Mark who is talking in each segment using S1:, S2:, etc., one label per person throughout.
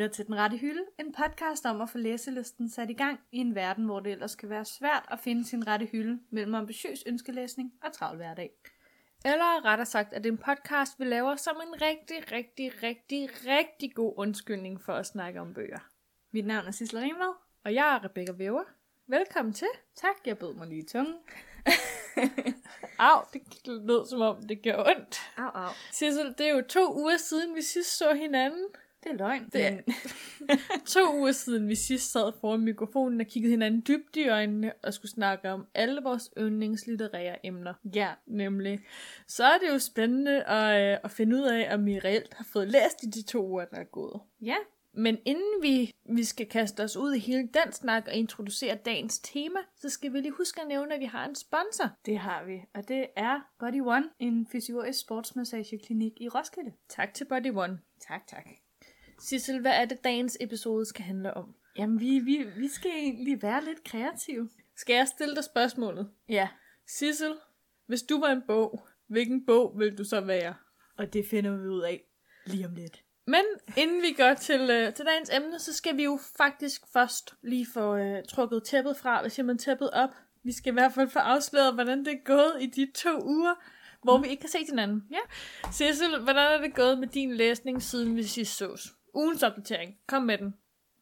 S1: lytter til Den Rette Hylde, en podcast om at få læselisten sat i gang i en verden, hvor det ellers kan være svært at finde sin rette hylde mellem ambitiøs ønskelæsning og travl hverdag.
S2: Eller rettere sagt, at det er en podcast, vi laver som en rigtig, rigtig, rigtig, rigtig god undskyldning for at snakke om bøger.
S1: Mit navn er Sissel Ringvad.
S2: Og jeg er Rebecca Væver. Velkommen til.
S1: Tak, jeg bød mig lige i tungen.
S2: Au, det lød som om det gjorde ondt.
S1: Au, au.
S2: Sissel, det er jo to uger siden, vi sidst så hinanden.
S1: Det er løgn.
S2: Det er to uger siden, vi sidst sad foran mikrofonen og kiggede hinanden dybt i øjnene og skulle snakke om alle vores yndlingslitterære emner.
S1: Ja,
S2: Nemlig. Så er det jo spændende at, øh, at finde ud af, om vi reelt har fået læst i de to uger, der er gået.
S1: ja.
S2: Men inden vi, vi skal kaste os ud i hele den snak og introducere dagens tema, så skal vi lige huske at nævne, at vi har en sponsor.
S1: Det har vi, og det er Body One, en fysiorisk sportsmassageklinik i Roskilde.
S2: Tak til Body One.
S1: Tak, tak.
S2: Sissel, hvad er det, dagens episode skal handle om?
S1: Jamen, vi, vi, vi skal egentlig være lidt kreative.
S2: Skal jeg stille dig spørgsmålet?
S1: Ja,
S2: Sissel, hvis du var en bog, hvilken bog vil du så være?
S1: og det finder vi ud af lige om lidt.
S2: Men inden vi går til, øh, til dagens emne, så skal vi jo faktisk først lige få øh, trukket tæppet fra, hvis man tæppet op. Vi skal i hvert fald få afsløret, hvordan det er gået i de to uger, hvor mm. vi ikke har set hinanden.
S1: Ja.
S2: Sissel, hvordan er det gået med din læsning, siden vi sidst sås? Ugens opdatering. Kom med den.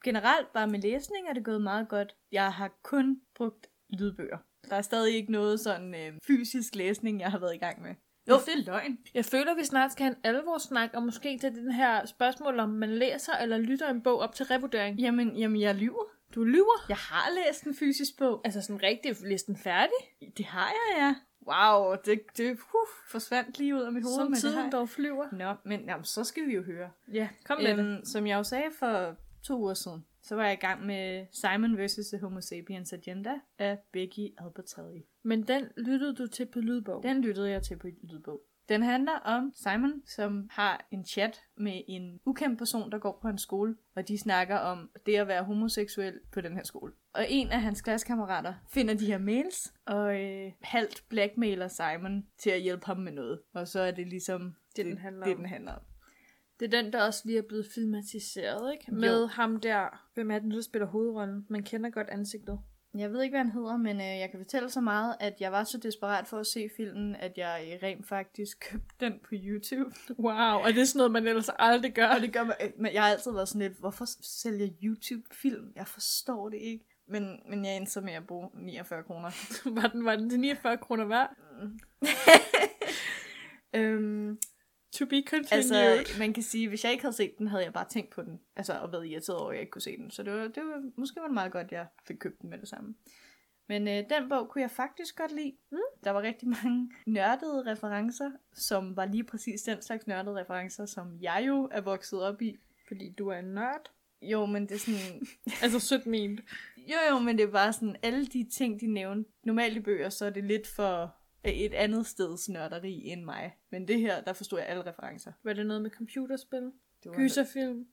S1: Generelt bare med læsning er det gået meget godt. Jeg har kun brugt lydbøger. Der er stadig ikke noget sådan øh, fysisk læsning, jeg har været i gang med. Jo, det er løgn.
S2: Jeg føler, vi snart skal have en alvorssnak, og måske til den her spørgsmål, om man læser eller lytter en bog op til revurdering.
S1: Jamen, jamen, jeg lyver.
S2: Du lyver.
S1: Jeg har læst en fysisk bog.
S2: Altså sådan rigtig listen færdig.
S1: Det har jeg, ja. Wow, det, det uh, forsvandt lige ud af mit hoved.
S2: Som
S1: det har
S2: tiden
S1: jeg.
S2: dog flyver.
S1: Nå, men jamen, så skal vi jo høre.
S2: Ja, kom med det.
S1: Øhm, som jeg jo sagde for to uger siden, så var jeg i gang med Simon vs. The Homo Sapiens Agenda af Becky Albertalli.
S2: Men den lyttede du til på lydbog.
S1: Den lyttede jeg til på lydbog. Den handler om Simon, som har en chat med en ukendt person, der går på en skole, og de snakker om det at være homoseksuel på den her skole. Og en af hans klassekammerater finder de her mails, og øh, halvt blackmailer Simon til at hjælpe ham med noget. Og så er det ligesom
S2: Det, den handler
S1: det,
S2: om.
S1: den handler om.
S2: Det er den, der også lige er blevet filmatiseret, ikke? Med ham der. Hvem er den, der spiller hovedrollen? Man kender godt ansigtet.
S1: Jeg ved ikke, hvad han hedder, men øh, jeg kan fortælle så meget, at jeg var så desperat for at se filmen, at jeg rent faktisk købte den på YouTube.
S2: Wow, og det er sådan noget, man ellers aldrig gør.
S1: Og det gør mig, øh, men jeg har altid været sådan lidt, hvorfor sælger YouTube-film? Jeg forstår det ikke. Men, men jeg endte så med at bruge 49 kroner.
S2: var, den, var den til 49 kroner værd?
S1: øhm,
S2: To be continued.
S1: altså, man kan sige, hvis jeg ikke havde set den, havde jeg bare tænkt på den. Altså, og været irriteret over, at jeg ikke kunne se den. Så det var, det var måske var det meget godt, at jeg fik købt den med det samme. Men øh, den bog kunne jeg faktisk godt lide. Mm. Der var rigtig mange nørdede referencer, som var lige præcis den slags nørdede referencer, som jeg jo er vokset op i.
S2: Fordi du er en nørd.
S1: Jo, men det er sådan...
S2: Altså sødt ment.
S1: Jo, jo, men det er bare sådan, alle de ting, de nævnte. Normalt i bøger, så er det lidt for et andet steds nørderi end mig. Men det her, der forstod jeg alle referencer.
S2: Var det noget med computerspil?
S1: Det var
S2: Gyserfilm?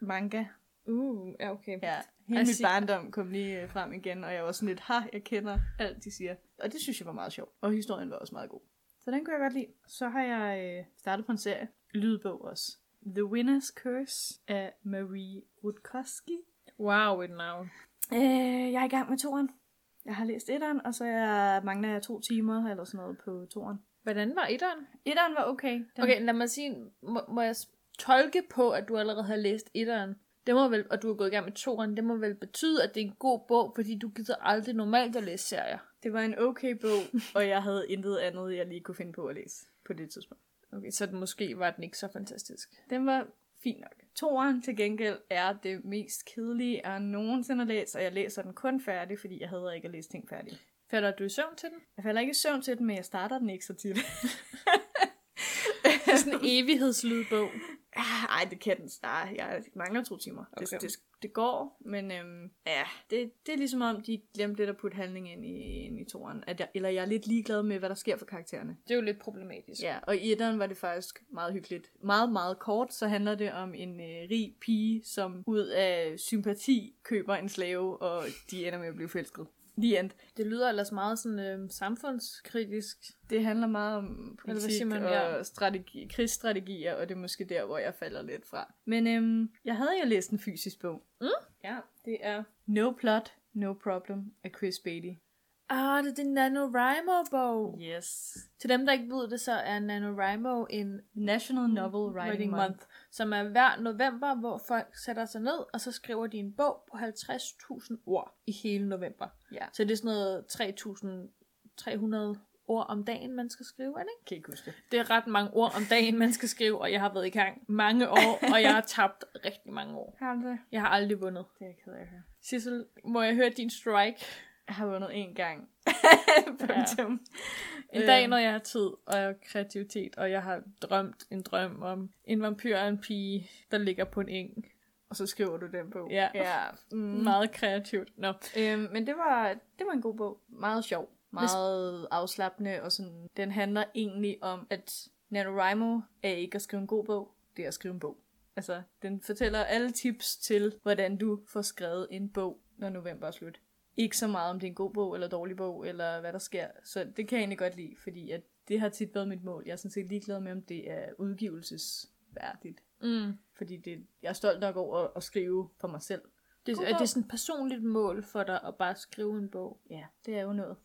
S1: manga.
S2: Uh, ja okay.
S1: Ja, hele
S2: I
S1: mit barndom kom lige øh, frem igen, og jeg var sådan lidt, ha, jeg kender alt, de siger. Og det synes jeg var meget sjovt. Og historien var også meget god. Så den kunne jeg godt lide. Så har jeg øh, startet på en serie. Lydbog også. The Winner's Curse af Marie Rudkowski.
S2: Wow, et navn.
S1: Øh, jeg er i gang med toren. Jeg har læst etteren, og så jeg mangler jeg to timer eller sådan noget på toren.
S2: Hvordan var etteren?
S1: Etteren var okay. Den,
S2: Okay, lad mig sige, må, må jeg tolke på, at du allerede har læst etteren? Det må vel, og du er gået i gang med toeren, det må vel betyde, at det er en god bog, fordi du gider aldrig normalt at læse serier.
S1: Det var en okay bog, og jeg havde intet andet, jeg lige kunne finde på at læse på det tidspunkt.
S2: Okay, så den måske var den ikke så fantastisk.
S1: Den var fin nok. Toren til gengæld er det mest kedelige, jeg nogensinde har læst, og jeg læser den kun færdig, fordi jeg hader ikke at læse ting færdig.
S2: Falder du i søvn til den?
S1: Jeg falder ikke i søvn til den, men jeg starter den ikke så tit.
S2: Det er sådan en evighedslydbog.
S1: Ej, det kan den. Nej, jeg mangler to timer. Okay. Det, det, det går, men øhm, ja, det, det er ligesom om, de glemte lidt at putte handling ind i, ind i toren. At jeg, eller jeg er lidt ligeglad med, hvad der sker for karaktererne.
S2: Det er jo lidt problematisk.
S1: Ja, og i etteren var det faktisk meget hyggeligt. Meget, meget kort, så handler det om en øh, rig pige, som ud af sympati køber en slave, og de ender med at blive forelsket. The end.
S2: Det lyder ellers meget sådan øh, samfundskritisk.
S1: Det handler meget om
S2: Eller hvad
S1: politik
S2: siger man,
S1: og
S2: ja.
S1: strategi, krigsstrategier, og det er måske der, hvor jeg falder lidt fra. Men øhm, jeg havde jo læst en fysisk bog.
S2: Mm.
S1: Ja, det er No Plot, No Problem af Chris Beatty.
S2: Ah, det er din NaNoWriMo-bog.
S1: Yes.
S2: Til dem, der ikke ved det, så er NaNoWriMo en
S1: National Novel Writing,
S2: Writing
S1: Month.
S2: Month, som er hver november, hvor folk sætter sig ned, og så skriver de en bog på 50.000 ord i hele november.
S1: Ja,
S2: Så det er sådan noget 3.300 ord om dagen, man skal skrive, er det ikke?
S1: kan ikke huske det.
S2: Det er ret mange ord om dagen, man skal skrive, og jeg har været i gang mange år, og jeg har tabt rigtig mange år.
S1: Har du det?
S2: Jeg har aldrig vundet.
S1: Det er jeg ked af at høre.
S2: Sissel, må jeg høre din strike?
S1: Jeg har vundet én gang. Punktum.
S2: En
S1: Øhm.
S2: dag, når jeg har tid og kreativitet, og jeg har drømt en drøm om en vampyr og en pige, der ligger på en eng.
S1: Og så skriver du den bog.
S2: Ja.
S1: ja.
S2: Mm.
S1: Mm.
S2: Meget kreativt. Nå.
S1: Øhm, men det var, det var en god bog. Meget sjov. Meget afslappende. Og sådan, den handler egentlig om, at NaNoWriMo er ikke at skrive en god bog. Det er at skrive en bog. Altså, den fortæller alle tips til, hvordan du får skrevet en bog, når november er slut. Ikke så meget, om det er en god bog eller dårlig bog, eller hvad der sker. Så det kan jeg egentlig godt lide, fordi at det har tit været mit mål. Jeg er sådan set ligeglad med, om det er udgivelsesværdigt.
S2: Mm.
S1: Fordi det, jeg er stolt nok over at skrive for mig selv.
S2: Det, er det sådan et personligt mål for dig at bare skrive en bog?
S1: Ja, det er jo noget.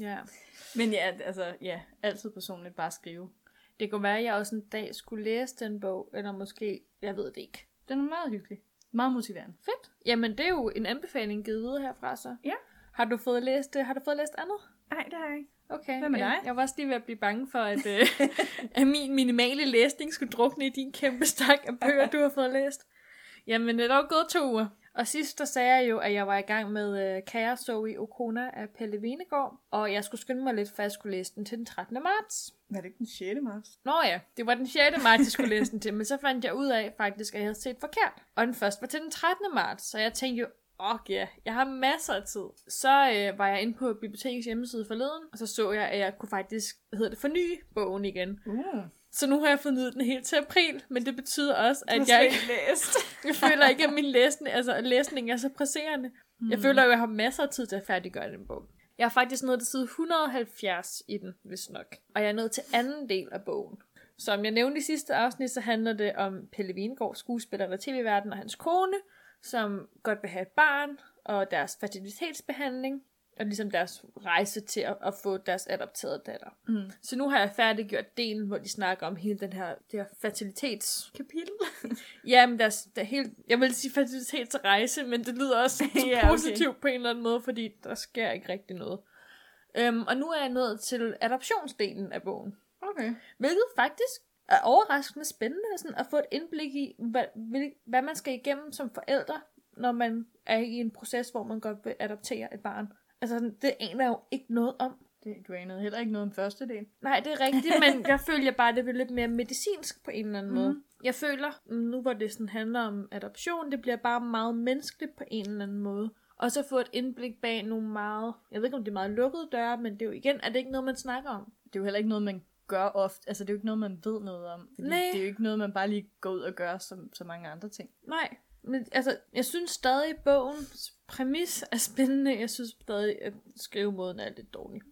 S2: Ja.
S1: Men ja, altså, ja, altid personligt bare skrive.
S2: Det kunne være, at jeg også en dag skulle læse den bog, eller måske, jeg ved det ikke.
S1: Den er meget hyggelig. Meget motiverende.
S2: Fedt. Jamen, det er jo en anbefaling givet videre herfra så.
S1: Ja.
S2: Har du fået læst, øh, har du fået læst andet?
S1: Nej, det har jeg ikke.
S2: Okay.
S1: Hvad med dig?
S2: Jeg var også lige ved at blive bange for, at, øh, at min minimale læsning skulle drukne i din kæmpe stak af bøger, du har fået læst. Jamen, det er dog gået to uger. Og sidst der sagde jeg jo, at jeg var i gang med øh, Kære Zoe Okona af Pelle Venegård, og jeg skulle skynde mig lidt, for jeg skulle læse den til den 13. marts.
S1: Er det ikke den 6. marts?
S2: Nå ja, det var den 6. marts, jeg skulle læse den til, men så fandt jeg ud af faktisk, at jeg havde set forkert. Og den første var til den 13. marts, så jeg tænkte jo, åh ja, jeg har masser af tid. Så øh, var jeg inde på bibliotekets hjemmeside forleden, og så så jeg, at jeg kunne faktisk, hvad hedder det, forny bogen igen.
S1: Uh,
S2: Så nu har jeg fornyet den helt til april, men det betyder også, at jeg, ikke,
S1: læst.
S2: jeg føler ikke, at min læsning, altså, læsning er så presserende. Mm. Jeg føler jo, at jeg har masser af tid til at færdiggøre den bog. Jeg er faktisk nået til side 170 i den, hvis nok. Og jeg er nået til anden del af bogen. Som jeg nævnte i sidste afsnit, så handler det om Pelle Vingård, skuespiller og tv-verden og hans kone, som godt vil have et barn, og deres fertilitetsbehandling, og ligesom deres rejse til at, at få deres adopterede datter.
S1: Mm.
S2: Så nu har jeg færdiggjort delen, hvor de snakker om hele den her, det her fertilitets...
S1: Kapitel.
S2: Ja, men deres, der helt, jeg vil sige fertilitetsrejse, men det lyder også
S1: Ja, okay.
S2: positivt på en eller anden måde, fordi der sker ikke rigtig noget. Øhm, og nu er jeg nået til adoptionsdelen af bogen.
S1: Okay.
S2: Hvilket faktisk er overraskende spændende sådan at få et indblik i, hvad, hvad man skal igennem som forældre, når man er i en proces, hvor man godt vil adoptere et barn. Altså, det aner jeg jo ikke noget om.
S1: Det, du anede heller ikke noget om første del.
S2: Nej, det er rigtigt, men jeg føler bare, at det bliver lidt mere medicinsk på en eller anden
S1: Mhm.
S2: måde. Jeg føler, mm, nu hvor det sådan handler om adoption, det bliver bare meget menneskeligt på en eller anden måde. Og så få et indblik bag nogle meget, jeg ved ikke om det er meget lukkede døre, men det er jo igen, er det ikke noget, man snakker om?
S1: Det er jo heller ikke noget, man gør ofte. Altså, det er jo ikke noget, man ved noget om. Fordi
S2: Nej.
S1: Det er jo ikke noget, man bare lige går ud og gør, som så mange andre ting.
S2: Nej, men altså, jeg synes stadig, bogens præmis er spændende. Jeg synes stadig, at skrivemåden er lidt dårlig.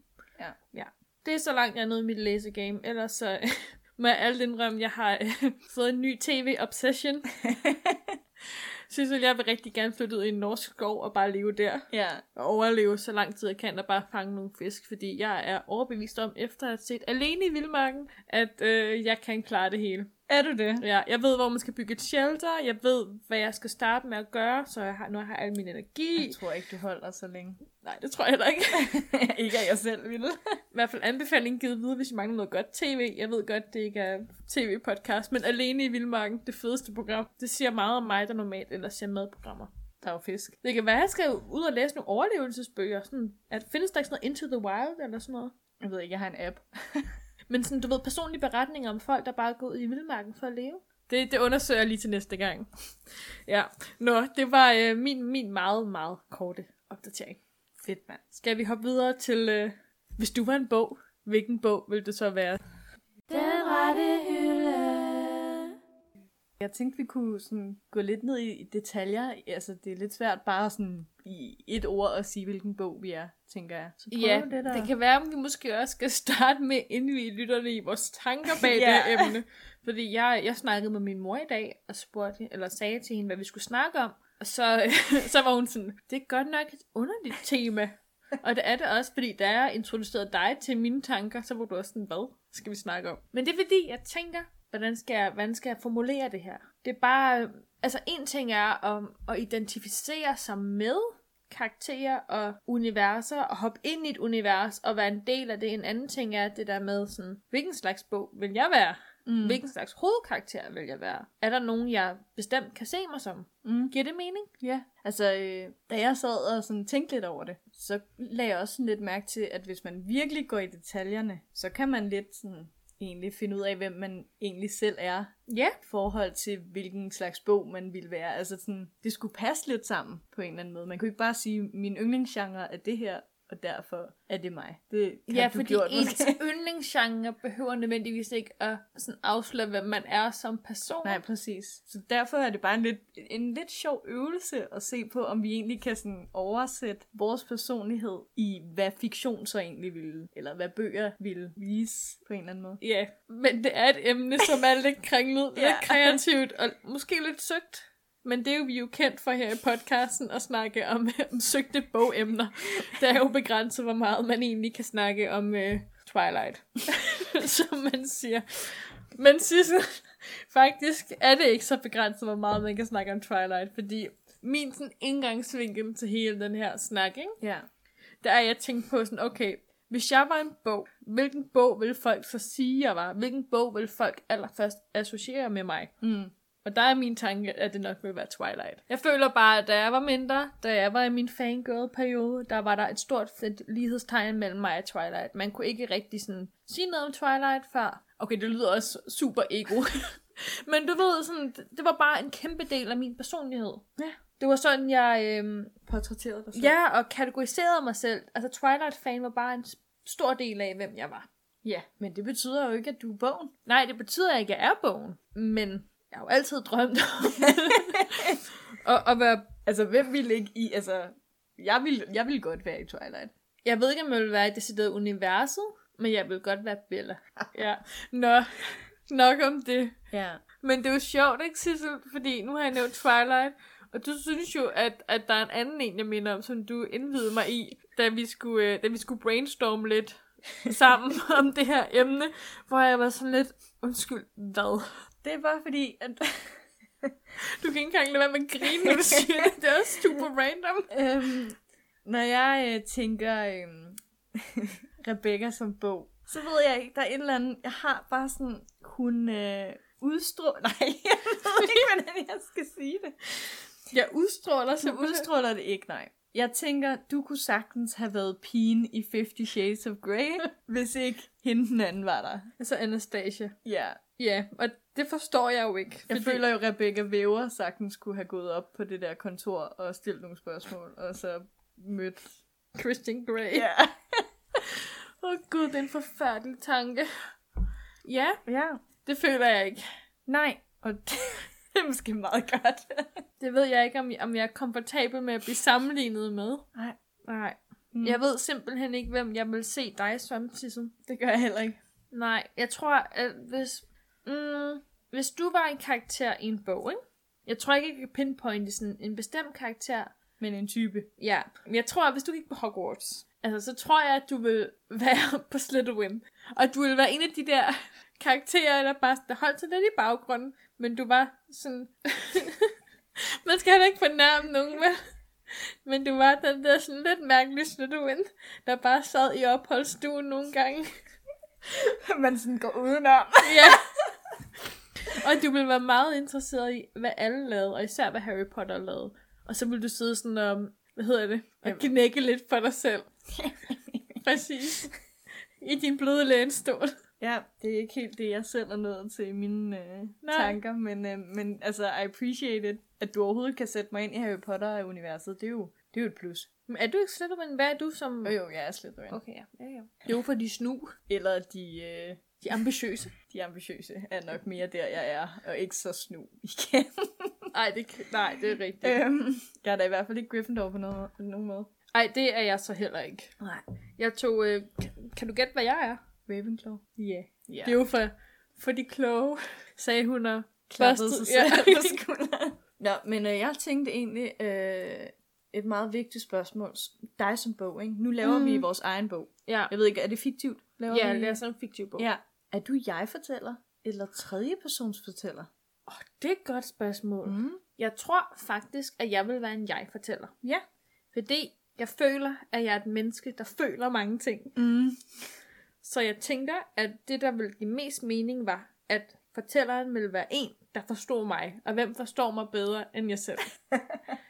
S1: Ja.
S2: ja. Det er så langt, jeg er nået i mit læsegame. Ellers så jeg alt indrømme, jeg har øh, fået en ny tv-obsession. synes, at jeg vil rigtig gerne flytte ud i en norsk skov og bare leve der.
S1: Ja.
S2: Og overleve så lang tid jeg kan og bare fange nogle fisk. Fordi jeg er overbevist om, efter at have set Alene i Vildmarken, at øh, jeg kan klare det hele.
S1: Er du det?
S2: Ja, jeg ved, hvor man skal bygge et shelter. Jeg ved, hvad jeg skal starte med at gøre, så jeg har, nu har jeg al min energi.
S1: Jeg tror ikke, du holder så længe.
S2: Nej, det tror jeg heller ikke.
S1: ikke at jeg selv ville.
S2: I hvert fald anbefaling givet videre, hvis I mangler noget godt tv. Jeg ved godt, det ikke er tv-podcast, men Alene i Vildmarken, det fedeste program. Det siger meget om mig, der normalt ellers ser madprogrammer.
S1: Der er jo fisk.
S2: Det kan være, at jeg skal ud og læse nogle overlevelsesbøger. Sådan, at findes der ikke sådan noget Into the Wild eller sådan noget?
S1: Jeg ved ikke, jeg har en app.
S2: Men sådan, du ved, personlige beretninger om folk, der bare går ud i vildmarken for at leve. Det, det undersøger jeg lige til næste gang. ja, nå, det var øh, min, min meget, meget korte opdatering.
S1: Fedt, mand.
S2: Skal vi hoppe videre til, øh, hvis du var en bog, hvilken bog vil det så være?
S3: Den rette hylde.
S1: Jeg tænkte, vi kunne sådan gå lidt ned i detaljer. Altså, det er lidt svært bare sådan i et ord at sige, hvilken bog vi er, tænker jeg. Så prøv
S2: Ja,
S1: det, der.
S2: det kan være, at vi måske også skal starte med, inden vi lytterne i vores tanker bag
S1: Ja.
S2: det emne. Fordi jeg, jeg snakkede med min mor i dag, og spurgte, eller sagde til hende, hvad vi skulle snakke om. Og så, så var hun sådan, det er godt nok et underligt tema. Og det er det også, fordi da jeg introducerede dig til mine tanker, så var du også sådan, hvad skal vi snakke om? Men det er fordi, jeg tænker, hvordan skal jeg, hvordan skal jeg formulere det her? Det er bare, øh, altså en ting er om at identificere sig med karakterer og universer, og hoppe ind i et univers og være en del af det. En anden ting er det der med sådan, hvilken slags bog vil jeg være? Mm. Hvilken slags hovedkarakter vil jeg være? Er der nogen, jeg bestemt kan se mig som?
S1: Mm.
S2: Giver det mening?
S1: Ja, altså øh, da jeg sad og sådan tænkte lidt over det, så lagde jeg også sådan lidt mærke til, at hvis man virkelig går i detaljerne, så kan man lidt sådan egentlig finde ud af, hvem man egentlig selv er
S2: Ja.
S1: i forhold til, hvilken slags bog man ville være. Altså sådan, det skulle passe lidt sammen på en eller anden måde. Man kunne ikke bare sige, min yndlingsgenre er det her, og derfor er det mig. Det har
S2: Ja,
S1: du
S2: fordi
S1: gjort,
S2: ens
S1: måske.
S2: yndlingsgenre behøver nødvendigvis ikke at sådan afsløre, hvem man er som person.
S1: Nej, præcis. Så derfor er det bare en lidt, en lidt sjov øvelse at se på, om vi egentlig kan sådan oversætte vores personlighed i, hvad fiktion så egentlig ville, eller hvad bøger ville vise på en eller anden måde.
S2: Ja, men det er et emne, som er lidt kringlet,
S1: Ja.
S2: lidt kreativt og måske lidt søgt. Men det er jo vi er jo kendt for her i podcasten at snakke om, om søgte bogemner. Det er jo begrænset, hvor meget man egentlig kan snakke om uh, Twilight, som man siger. Men Sissel, faktisk er det ikke så begrænset, hvor meget man kan snakke om Twilight, fordi min sådan indgangsvinkel til hele den her snak, ikke?
S1: Ja.
S2: der er jeg tænkt på sådan, okay, hvis jeg var en bog, hvilken bog vil folk så sige, jeg var? Hvilken bog vil folk allerførst associere med mig?
S1: Mm.
S2: Og der er min tanke, at det nok vil være Twilight. Jeg føler bare, at da jeg var mindre, da jeg var i min fangirl-periode, der var der et stort lighedstegn mellem mig og Twilight. Man kunne ikke rigtig sådan sige noget om Twilight før. Okay, det lyder også super ego. Men du ved, sådan, det- var bare en kæmpe del af min personlighed.
S1: Ja.
S2: Det var sådan, jeg øhm,
S1: Portrætteret dig selv.
S2: Ja, og kategoriserede mig selv. Altså, Twilight-fan var bare en stor del af, hvem jeg var.
S1: ja. Men det betyder jo ikke, at du er bogen.
S2: Nej, det betyder ikke, at jeg er bogen. Men jeg har jo altid drømt om at, at være...
S1: Altså, hvem ville ikke i... Altså, jeg ville, jeg ville godt være i Twilight.
S2: Jeg ved ikke, om jeg vil være i det decideret universet, men jeg vil godt være Bella. Ja. Nå, nok om det.
S1: Ja.
S2: Men det er jo sjovt, ikke, Sissel? Fordi nu har jeg nævnt Twilight, og du synes jo, at, at der er en anden en, jeg minder om, som du indvidede mig i, da vi skulle, øh, da vi skulle brainstorme lidt sammen om det her emne, hvor jeg var sådan lidt, undskyld, hvad?
S1: Det er bare fordi, at...
S2: Du kan ikke engang lade være med at grine, når du siger det. Det er også super random.
S1: øhm, når jeg øh, tænker øhm, Rebecca som bog, så ved jeg ikke, der er et eller andet... Jeg har bare sådan... Hun øh, udstråler... Nej, jeg ved ikke, hvordan jeg skal sige det.
S2: Jeg udstråler
S1: Så udstråler det ikke, nej. Jeg tænker, du kunne sagtens have været pigen i Fifty Shades of Grey, hvis ikke hende den anden var der.
S2: Altså Anastasia.
S1: Ja,
S2: Ja, og det forstår jeg jo ikke.
S1: jeg føler jo, at Rebecca Væver sagtens kunne have gået op på det der kontor og stillet nogle spørgsmål, og så mødt...
S2: Christian Grey.
S1: Ja.
S2: Åh oh, gud, det er en forfærdelig tanke. Ja,
S1: ja.
S2: det føler jeg ikke.
S1: Nej, og det, det er måske meget godt.
S2: Det ved jeg ikke, om jeg, om jeg er komfortabel med at blive sammenlignet med.
S1: Nej.
S2: Nej.
S1: Mm.
S2: Jeg ved simpelthen ikke, hvem jeg vil se dig som, Sissel.
S1: Det gør jeg heller ikke.
S2: Nej, jeg tror, at hvis... Mm, hvis du var en karakter i en bog, ikke? Jeg tror ikke, jeg kan pinpointe sådan en bestemt karakter.
S1: Men en type.
S2: Ja, men jeg tror, at hvis du gik på Hogwarts, altså, så tror jeg, at du vil være på Slytherin. Og du vil være en af de der karakterer, der bare der holdt sig lidt i baggrunden, men du var sådan... Man skal heller ikke fornærme nogen, men, men du var den der sådan lidt mærkelige Slytherin, der bare sad i opholdsstuen nogle gange.
S1: Man sådan går udenom.
S2: Ja. Og du ville være meget interesseret i, hvad alle lavede, og især hvad Harry Potter lavede. Og så ville du sidde sådan og, hvad hedder det, og knække lidt for dig selv. Præcis. I din bløde lænestol.
S1: Ja, det er ikke helt det, jeg selv er nået til i mine øh,
S2: Nej.
S1: tanker, men, øh, men altså, I appreciate it, at du overhovedet kan sætte mig ind i Harry Potter-universet. Det er jo, det er jo et plus.
S2: Men er du ikke Slytherin? Hvad er du som...
S1: Jo, jo, jeg er Slytherin.
S2: Okay, ja. ja, ja. Jo, for de snu.
S1: Eller de, øh,
S2: De ambitiøse.
S1: De ambitiøse er nok mere der, jeg er, og ikke så snu igen.
S2: Ej, det, nej, det er rigtigt.
S1: øhm, jeg er da i hvert fald ikke Gryffindor på noget, nogen måde.
S2: Ej, det er jeg så heller ikke.
S1: Nej.
S2: Jeg tog... Øh, kan, kan du gætte, hvad jeg er?
S1: Ravenclaw.
S2: Ja. Yeah.
S1: Ja.
S2: Det er jo for, for de kloge, sagde hun og
S1: klappede sig selv
S2: Ja.
S1: på skulderen. Nå, men øh, jeg tænkte egentlig øh, et meget vigtigt spørgsmål. Dig som bog, ikke? Nu laver
S2: mm.
S1: vi vores egen bog.
S2: ja.
S1: Jeg ved ikke, er det fiktivt? Laver
S2: Ja,
S1: vi...
S2: det er sådan en fiktiv bog.
S1: Ja. Er du jeg-fortæller? Eller tredjepersonsfortæller?
S2: Oh, det er et godt spørgsmål.
S1: Mm.
S2: Jeg tror faktisk, at jeg vil være en jeg-fortæller.
S1: Ja.
S2: Fordi jeg føler, at jeg er et menneske, der føler mange ting.
S1: Mm.
S2: Så jeg tænker, at det, der ville give mest mening, var, at fortælleren ville være en, der forstod mig. Og hvem forstår mig bedre end jeg selv?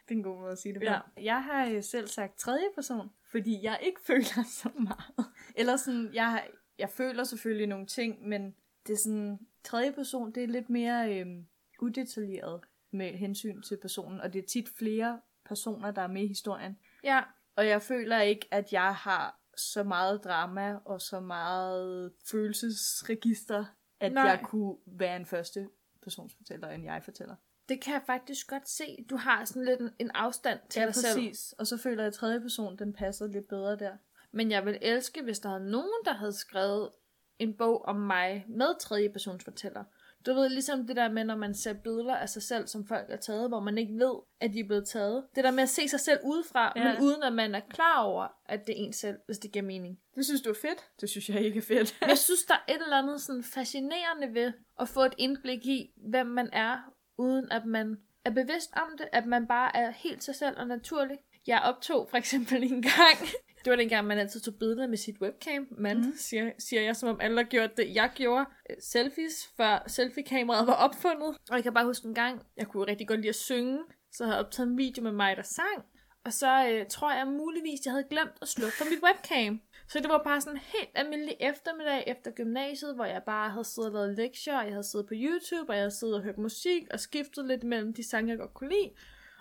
S1: Det er en god måde at sige det på.
S2: Ja.
S1: Jeg har øh, selv sagt tredje person, fordi jeg ikke føler så meget. Eller sådan, jeg, har- jeg føler selvfølgelig nogle ting, men det er sådan, tredje person, det er lidt mere øhm, udetaljeret med hensyn til personen, og det er tit flere personer, der er med i historien.
S2: Ja,
S1: Og jeg føler ikke, at jeg har så meget drama og så meget følelsesregister, at
S2: Nej.
S1: Jeg kunne være en første personsfortæller, end jeg fortæller.
S2: det kan jeg faktisk godt se. Du har sådan lidt en, afstand til
S1: Ja,
S2: dig selv.
S1: præcis. Og så føler jeg, at tredje person, den passer lidt bedre der.
S2: Men jeg vil elske, hvis der havde nogen, der havde skrevet en bog om mig med tredje persons fortæller. Du ved, ligesom det der med, når man ser billeder af sig selv, som folk er taget, hvor man ikke ved, at de er blevet taget. Det der med at se sig selv udefra, ja. Men uden at man er klar over, at det er en selv, hvis det giver mening.
S1: Det synes du er fedt? Det synes jeg ikke er fedt.
S2: Jeg synes, der er et eller andet sådan fascinerende ved at få et indblik i, hvem man er, uden at man er bevidst om det, at man bare er helt sig selv og naturlig. Jeg optog for eksempel en gang, det var dengang, man altid tog billeder med sit webcam. Man, mm. siger, siger jeg, som om alle har gjort det. Jeg gjorde øh, selfies, før selfie-kameraet var opfundet. Og jeg kan bare huske en gang, jeg kunne rigtig godt lide at synge, så havde jeg optaget en video med mig, der sang. Og så øh, tror jeg muligvis, jeg havde glemt at slukke for mit webcam. Så det var bare sådan en helt almindelig eftermiddag efter gymnasiet, hvor jeg bare havde siddet og lavet lektier, og jeg havde siddet på YouTube, og jeg havde siddet og hørt musik, og skiftet lidt mellem de sange, jeg godt kunne lide.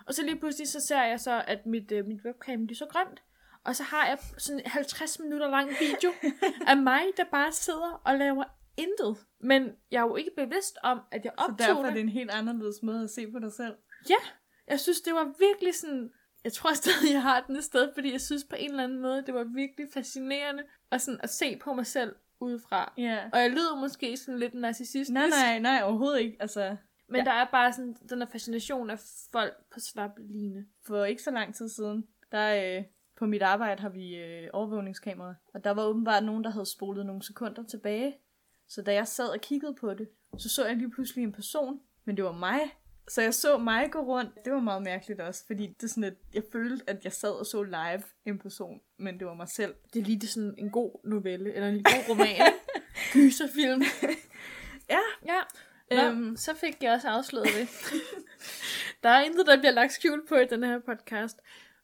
S2: Og så lige pludselig så ser jeg så, at mit, øh, mit webcam lyser grønt. Og så har jeg sådan en 50 minutter lang video af mig, der bare sidder og laver intet. Men jeg er jo ikke bevidst om, at jeg
S1: Så
S2: optog
S1: derfor er
S2: det.
S1: det en helt anderledes måde at se på dig selv.
S2: Jeg synes, det var virkelig sådan... Jeg tror stadig, jeg har den et sted, fordi jeg synes på en eller anden måde, det var virkelig fascinerende at, sådan, at se på mig selv udefra.
S1: Ja.
S2: Og jeg lyder måske sådan lidt narcissistisk.
S1: Nej, nej, nej, overhovedet ikke. Altså,
S2: Men
S1: Ja.
S2: der er bare sådan den her fascination af folk på slap line.
S1: for ikke så lang tid siden, der øh, på mit arbejde har vi øh, overvågningskamera, og der var åbenbart nogen, der havde spolet nogle sekunder tilbage. Så da jeg sad og kiggede på det, så så jeg lige pludselig en person, men det var mig. Så jeg så mig gå rundt. Det var meget mærkeligt også, fordi det er sådan, at jeg følte, at jeg sad og så live en person, men det var mig selv.
S2: Det er lige det sådan en god novelle, eller en god roman. Gyserfilm.
S1: Ja.
S2: Ja. Nå,
S1: Øhm.
S2: så fik jeg også afsløret det. der er intet, der bliver lagt skjult på i den her podcast.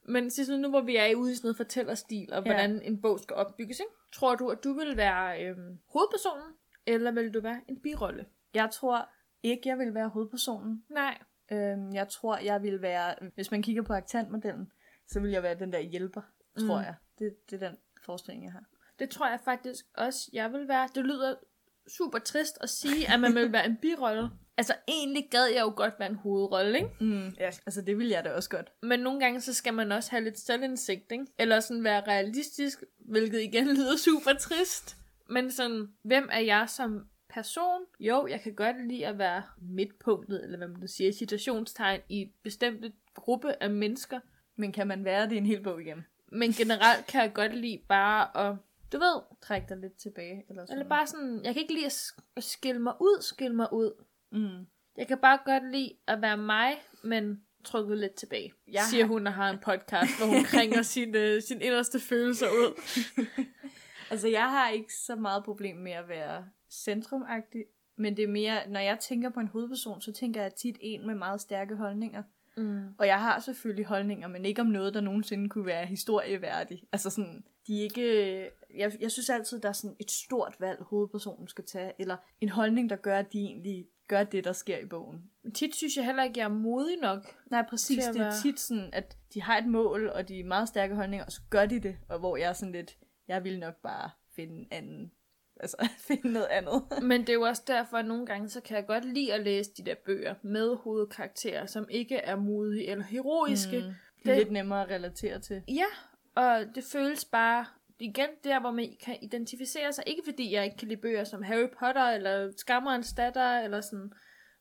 S2: Men Sissel, nu hvor vi er ude i sådan noget fortællerstil, og
S1: Ja.
S2: hvordan en bog skal opbygges, ikke? tror du, at du vil være øhm, hovedpersonen, eller vil du være en birolle?
S1: Jeg tror ikke, jeg vil være hovedpersonen.
S2: Nej.
S1: Øhm, jeg tror, jeg vil være, hvis man kigger på aktantmodellen, så vil jeg være den der hjælper, tror
S2: Mm.
S1: jeg. Det, det er den forestilling, jeg har.
S2: Det tror jeg faktisk også, jeg vil være. Det lyder super trist at sige, at man vil være en birolle. Altså, egentlig gad jeg jo godt være en hovedrolle, ikke?
S1: Mm, ja, altså det vil jeg da også godt.
S2: Men nogle gange, så skal man også have lidt selvindsigt, ikke? Eller sådan være realistisk, hvilket igen lyder super trist. Men sådan, hvem er jeg som person? Jo, jeg kan godt lide at være midtpunktet, eller hvad man nu siger, citationstegn i bestemte gruppe af mennesker.
S1: Men kan man være det i en hel bog igen?
S2: Men generelt kan jeg godt lide bare at, du ved,
S1: Træk dig lidt tilbage. Eller, sådan.
S2: eller bare sådan, jeg kan ikke lide at skille mig ud, skille mig ud.
S1: Mm.
S2: Jeg kan bare godt lide at være mig, men trykket lidt tilbage.
S1: Jeg
S2: siger hun, der har en podcast, hvor hun kringer sin, øh, sin inderste følelser ud.
S1: Altså jeg har ikke så meget problem med at være centrumagtig, men det er mere, når jeg tænker på en hovedperson, så tænker jeg tit en med meget stærke holdninger.
S2: Mm.
S1: Og jeg har selvfølgelig holdninger, men ikke om noget, der nogensinde kunne være historieværdigt. Altså sådan, de er ikke... Jeg, jeg synes altid, der er sådan et stort valg, hovedpersonen skal tage, eller en holdning, der gør, at de egentlig gør det, der sker i bogen.
S2: Tit synes jeg heller ikke, jeg er modig nok.
S1: Nej, præcis. Det er tit sådan, at de har et mål, og de er meget stærke holdninger, og så gør de det, og hvor jeg er sådan lidt, jeg vil nok bare finde en anden altså, finde noget andet.
S2: Men det er jo også derfor, at nogle gange, så kan jeg godt lide at læse de der bøger med hovedkarakterer, som ikke er modige eller heroiske. Mm.
S1: Det er lidt nemmere at relatere til.
S2: Ja, og det føles bare igen der, hvor man kan identificere sig. Ikke fordi jeg ikke kan lide bøger som Harry Potter, eller Skammerens datter, eller sådan.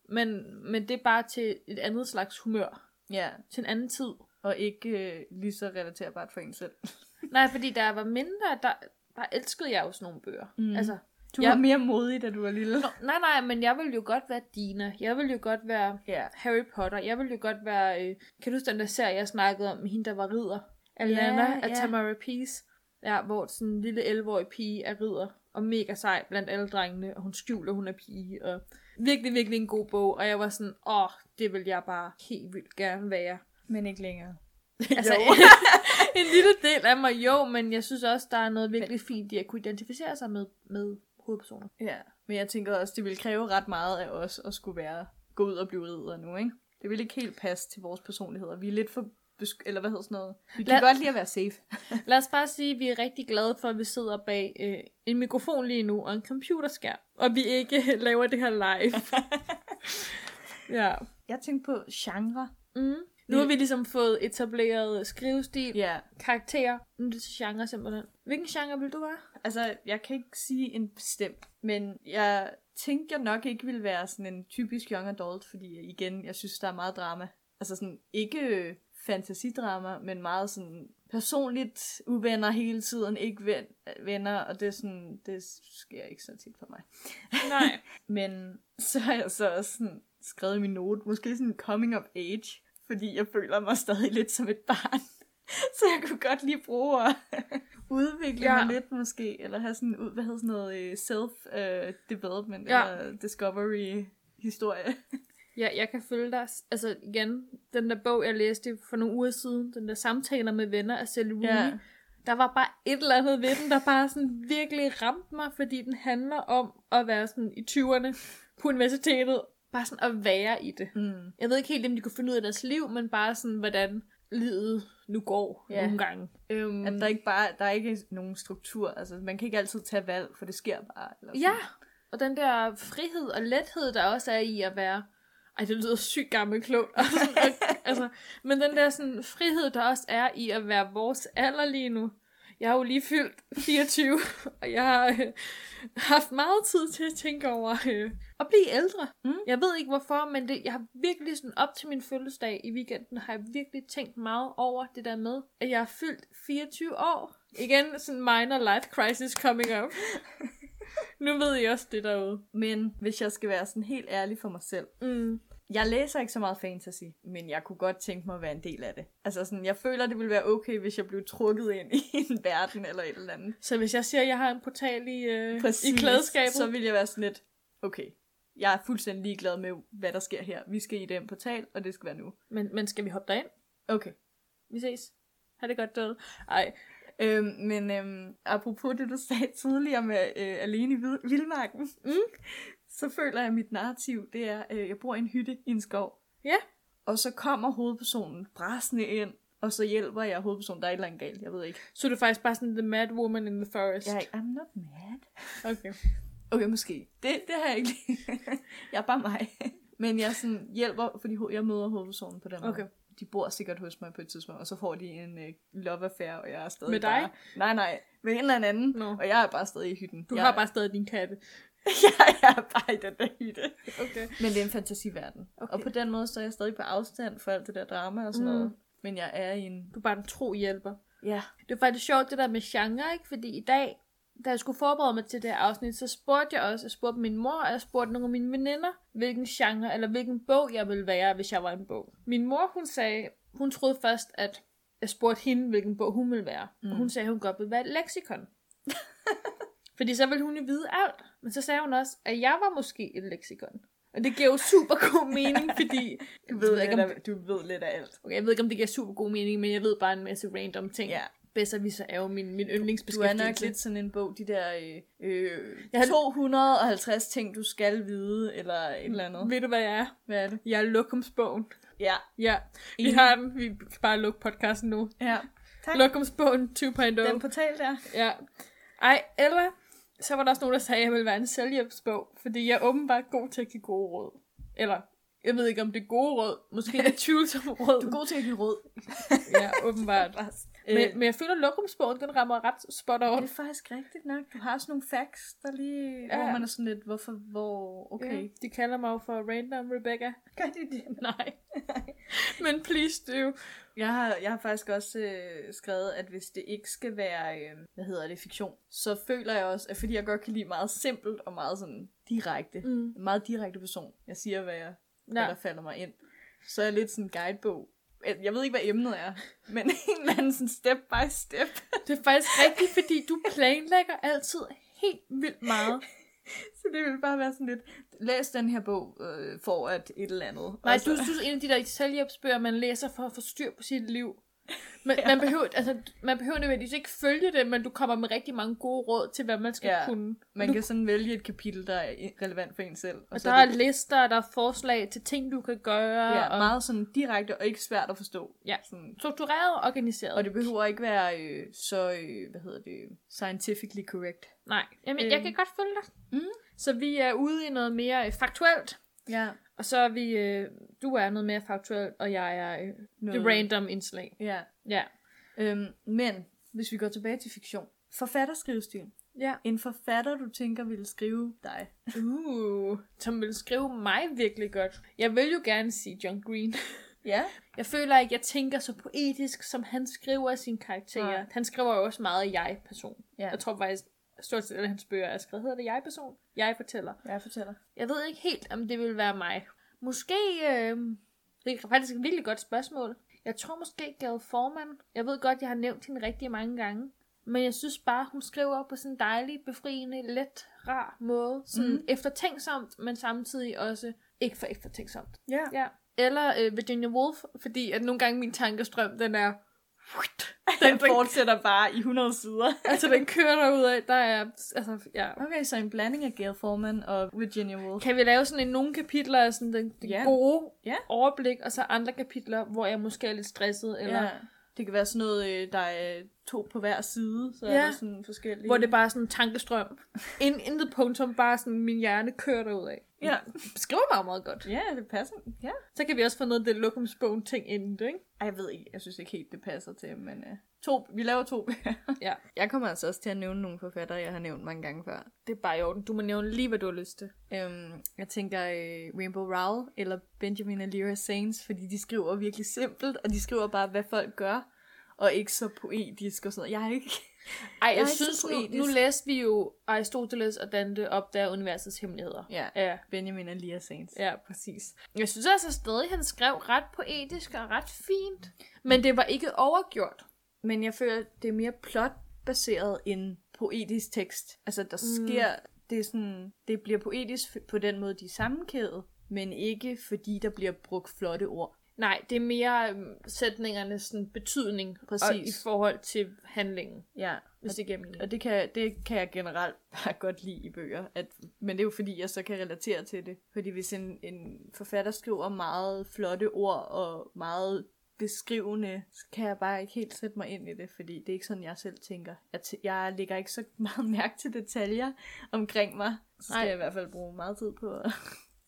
S2: Men, men det er bare til et andet slags humør.
S1: Ja,
S2: Til en anden tid.
S1: og ikke øh, lige så relaterbart for en selv.
S2: Nej, fordi da jeg var mindre, der, der elskede jeg jo sådan nogle bøger.
S1: Mm.
S2: Altså,
S1: Du
S2: Ja.
S1: var mere modig, da du var lille.
S2: Nå, nej, nej, men jeg ville jo godt være Dina. Jeg ville jo godt være
S1: Ja.
S2: Harry Potter. Jeg ville jo godt være... Øh, kan du huske den der serie, jeg snakkede om, hende, der var ridder? Alana
S1: Ja,
S2: af
S1: ja.
S2: Tamara Peace. Ja, hvor sådan en lille 11-årig pige er ridder. Og mega sej blandt alle drengene. Og hun skjuler, hun er pige. Og virkelig, virkelig en god bog. Og jeg var sådan, åh, det vil jeg bare helt vildt gerne være.
S1: Men ikke længere.
S2: Altså, en lille del af mig, jo, men jeg synes også, der er noget virkelig fint i at kunne identificere sig med, med hovedpersoner.
S1: Ja, men jeg tænker også, det ville kræve ret meget af os at skulle være gå ud og blive ridder nu, ikke? Det vil ikke helt passe til vores personligheder. Vi er lidt for besk- eller hvad hedder sådan noget? Vi kan
S2: Lad-
S1: godt lide at være safe.
S2: Lad os bare sige, at vi er rigtig glade for, at vi sidder bag øh, en mikrofon lige nu og en computerskærm, og vi ikke laver det her live. ja.
S1: Jeg tænkte på genre.
S2: Mm. Nu har vi ligesom fået etableret skrivestil,
S1: Ja,
S2: karakterer. Nu er det til genre simpelthen. Hvilken genre vil du være?
S1: altså jeg kan ikke sige en bestemt, men jeg tænkte, jeg nok ikke ville være sådan en typisk young adult, fordi igen, jeg synes, der er meget drama. Altså sådan, ikke øh, fantasidrama, men meget sådan personligt uvenner hele tiden, ikke ven, venner, og det er sådan, det sker ikke så tit for mig.
S2: Nej.
S1: Men så har jeg så også sådan skrevet min note, måske sådan coming of age, fordi jeg føler mig stadig lidt som et barn. Så jeg kunne godt lige bruge at udvikle
S2: Ja.
S1: mig lidt måske, eller have sådan, ud- hvad hedder sådan noget, øh, self-development,
S2: Ja.
S1: ja. eller discovery historie.
S2: Ja, jeg kan følge dig. Altså igen, den der bog, jeg læste for nogle uger siden, den der samtaler med venner af Sally Rooney,
S1: Ja.
S2: der var bare et eller andet ved den, der bare sådan virkelig ramte mig, fordi den handler om at være sådan i 20'erne på universitetet, bare sådan at være i det.
S1: Mm.
S2: Jeg ved ikke helt, om de kunne finde ud af deres liv, men bare sådan, hvordan livet nu går
S1: Ja.
S2: nogle gange. Øhm,
S1: At der ikke bare, der er ikke nogen struktur, altså man kan ikke altid tage valg, for det sker bare. Eller sådan.
S2: Ja, og den der frihed og lethed, der også er i at være... Ej, det lyder sygt gammelt klogt. altså, men den der sådan, frihed, der også er i at være vores alder lige nu. Jeg har jo lige fyldt 24, og jeg har øh, haft meget tid til at tænke over øh, at blive ældre.
S1: Mm.
S2: Jeg ved ikke hvorfor, men det, jeg har virkelig sådan op til min fødselsdag i weekenden, har jeg virkelig tænkt meget over det der med, at jeg har fyldt 24 år. Igen sådan minor life crisis coming up. nu ved I også det derude.
S1: Men hvis jeg skal være sådan helt ærlig for mig selv,
S2: Mm.
S1: Jeg læser ikke så meget fantasy, men jeg kunne godt tænke mig at være en del af det. Altså sådan, jeg føler, det ville være okay, hvis jeg blev trukket ind i en verden eller et eller andet.
S2: Så hvis jeg siger, at jeg har en portal i, øh, i klædeskabet,
S1: så vil jeg være sådan lidt, okay, jeg er fuldstændig ligeglad med, hvad der sker her. Vi skal i den portal, og det skal være nu.
S2: men, men skal vi hoppe derind?
S1: Okay.
S2: Vi ses. Ha' det godt, død. Ej,
S1: Øhm, men øhm, apropos det, du sagde tidligere med øh, alene i Vildmarken,
S2: Mm.
S1: så føler jeg, at mit narrativ, det er, øh, jeg bor i en hytte i en skov.
S2: Ja.
S1: Og så kommer hovedpersonen bræsende ind, og så hjælper jeg hovedpersonen. Der er et eller andet galt, jeg ved ikke.
S2: så er du faktisk bare sådan the mad woman in the forest.
S1: Jeg er, I'm not mad.
S2: Okay.
S1: Okay, måske. Det, det har jeg ikke jeg er bare mig. Men jeg sådan hjælper, fordi jeg møder hovedpersonen på den måde.
S2: Okay.
S1: De bor sikkert hos mig på et tidspunkt, og så får de en uh, love affair, og jeg er stadig
S2: Med dig?
S1: bare... Nej, nej. Med en eller anden.
S2: Nå.
S1: Og jeg er bare stadig i hytten.
S2: Du
S1: jeg,
S2: har bare stadig din katte.
S1: jeg, jeg er bare i den der hytte.
S2: Okay.
S1: Men det er en fantasiverden.
S2: Okay.
S1: Og på den måde, så er jeg stadig på afstand for alt det der drama og sådan
S2: mm.
S1: noget. Men jeg er i en...
S2: Du er bare en tro hjælper.
S1: Ja.
S2: Det er faktisk sjovt, det der med genre, ikke? Fordi i dag, da jeg skulle forberede mig til det her afsnit, så spurgte jeg også, jeg spurgte min mor, og jeg spurgte nogle af mine veninder, hvilken genre, eller hvilken bog jeg ville være, hvis jeg var en bog. Min mor, hun sagde, hun troede først, at jeg spurgte hende, hvilken bog hun ville være. Mm. Og hun sagde, at hun godt ville være et leksikon. Fordi så ville hun jo vide alt. Men så sagde hun også, at jeg var måske et leksikon. Og det giver jo super god mening, fordi...
S1: Du ved,
S2: ikke,
S1: lidt
S2: om,
S1: af, du ved lidt af alt.
S2: okay, jeg ved ikke, om det giver super god mening, men jeg ved bare en masse random ting.
S1: Ja.
S2: Så er jo min, min
S1: Du er
S2: yndlingsbeskæftigelse.
S1: nok lidt sådan en bog, de der øh, øh,
S2: Jeg har-
S1: 250 ting, du skal vide, eller et eller andet.
S2: Ved du, hvad jeg er?
S1: Hvad er det?
S2: Jeg er Lokumsbogen.
S1: Ja.
S2: Ja, vi
S1: Enig.
S2: har den. Vi kan bare lukke podcasten nu.
S1: Ja. Tak.
S2: Lokumsbogen 2.0.
S1: Den portal der.
S2: Ja. Ej, Ella, Så var der også nogen, der sagde, at jeg ville være en selvhjælpsbog, fordi jeg er åbenbart god til at give gode råd. Eller, jeg ved ikke, om det er gode råd. Måske det tvivlsomme råd.
S1: Du er god til at give råd.
S2: Ja, åbenbart. Men, men jeg føler, at lokumsbogen, den rammer ret spot on.
S1: Det er faktisk rigtigt nok. Du har sådan nogle facts, der lige...
S2: Ja.
S1: Hvor man er sådan lidt, hvorfor, hvor... Okay.
S2: Ja, de kalder mig jo for Random Rebecca.
S1: Gør de det?
S2: Nej. Men please do.
S1: Jeg har, jeg har faktisk også øh, skrevet, at hvis det ikke skal være, øh, hvad hedder det, fiktion, så føler jeg også, at fordi jeg godt kan lide meget simpelt og meget sådan direkte,
S2: Mm.
S1: en meget direkte person, jeg siger, hvad, jeg, hvad
S2: Ja.
S1: der falder mig ind, så er jeg lidt sådan en guidebog. Jeg ved ikke, hvad emnet er, men en eller anden sådan step by step.
S2: Det er faktisk rigtigt, fordi du planlægger altid helt vildt meget.
S1: Så det vil bare være sådan lidt, læs den her bog øh, for at et eller andet.
S2: Nej,
S1: Og så-
S2: du synes en af de der selvhjælpsbøger, man læser for at få styr på sit liv. Men, ja. man, behøver, altså, man behøver nødvendigvis ikke følge det, men du kommer med rigtig mange gode råd til, hvad man skal ja. Kunne.
S1: Man
S2: du,
S1: kan sådan vælge et kapitel, der er relevant for en selv.
S2: og
S1: så
S2: der
S1: er det,
S2: lister, der er forslag til ting, du kan gøre.
S1: ja,
S2: og
S1: meget sådan direkte og ikke svært at forstå.
S2: Ja.
S1: Sådan,
S2: struktureret og organiseret.
S1: og det behøver ikke være øh, så, øh, hvad hedder det, scientifically correct.
S2: Nej, Jamen, jeg
S1: Øhm.
S2: kan godt følge dig.
S1: Mm.
S2: Så vi er ude i noget mere øh, faktuelt,
S1: Ja.
S2: Og så er vi, øh, du er noget mere faktuelt, og jeg er øh, det random indslag.
S1: Ja.
S2: Ja.
S1: Øhm, men, hvis vi går tilbage til fiktion. Forfatterskrivestil.
S2: Ja.
S1: En forfatter, du tænker ville skrive dig.
S2: Uh, som vil skrive mig virkelig godt. Jeg vil jo gerne sige John Green.
S1: Ja.
S2: Jeg føler ikke, jeg tænker så poetisk, som han skriver sine karakterer.
S1: Nej.
S2: Han skriver jo også meget jeg-person.
S1: Ja.
S2: Jeg tror faktisk, stort set alle hans bøger er skrevet. Hedder det jeg-person? Jeg-fortæller.
S1: Jeg fortæller.
S2: Jeg ved ikke helt, om det vil være mig. Måske, øh, det er faktisk et virkelig godt spørgsmål. Jeg tror måske Gail Forman. Jeg ved godt, jeg har nævnt hende rigtig mange gange. Men jeg synes bare, hun skriver på sådan en dejlig, befriende, let, rar måde. Sådan mm. eftertænksomt, men samtidig også ikke for eftertænksomt.
S1: Ja.
S2: Ja. Eller øh, Virginia Woolf, fordi at nogle gange min tankestrøm, den er...
S1: Den fortsætter bare i 100 sider.
S2: altså, den kører derud af. Der er... Altså, ja.
S1: Okay, så en blanding af Gail Forman og Virginia Woolf.
S2: Kan vi lave sådan en nogle kapitler af sådan den, den
S1: Ja.
S2: gode
S1: Ja.
S2: overblik, og så andre kapitler, hvor jeg måske er lidt stresset, eller
S1: Ja. Det kan være sådan noget, øh, der er to på hver side, så ja. Er der sådan forskellige...
S2: hvor det bare er sådan en tankestrøm. In, intet punktum, bare sådan min hjerne kører derud af.
S1: Ja.
S2: Beskriver meget, meget godt.
S1: Ja, det passer. Ja.
S2: Så kan vi også få noget af det lokumsbogen ting ind, ikke?
S1: Ej, jeg ved ikke, jeg synes ikke helt, det passer til, men uh, to, vi laver to.
S2: Ja.
S1: jeg kommer altså også til at nævne nogle forfattere, jeg har nævnt mange gange før.
S2: Det er bare i orden. Du må nævne lige, hvad du har lyst til.
S1: Um, jeg tænker uh, Rainbow Rowell eller Benjamin Alira Saints, fordi de skriver virkelig simpelt, og de skriver bare, hvad folk gør, og ikke så poetisk og sådan noget. Jeg er ikke...
S2: Ej, jeg,
S1: Jeg
S2: synes, nu, nu læste vi jo Aristoteles og Dante opdager universets hemmeligheder.
S1: Ja,
S2: Ja,
S1: Benjamin Alira Saints.
S2: ja, præcis. Jeg synes altså stadig, han skrev ret poetisk og ret fint. Men det var ikke overgjort.
S1: Men jeg føler, det er mere plotbaseret end poetisk tekst. Altså, der sker... Det, er sådan, det bliver poetisk på den måde, de er sammenkædet, men ikke fordi der bliver brugt flotte ord.
S2: Nej, det er mere øhm, sætningernes sådan, betydning
S1: Præcis.
S2: Og, i forhold til handlingen,
S1: Ja,
S2: hvis det giver mening.
S1: og det kan, det kan jeg generelt bare godt lide i bøger. At, men det er jo fordi, jeg så kan relatere til det. Fordi hvis en, en forfatter skriver meget flotte ord og meget beskrivende, så kan jeg bare ikke helt sætte mig ind i det, fordi det er ikke sådan, jeg selv tænker. Jeg, t- jeg lægger ikke så meget mærke til detaljer omkring mig. Så skal
S2: Nej.
S1: jeg i hvert fald bruge meget tid på at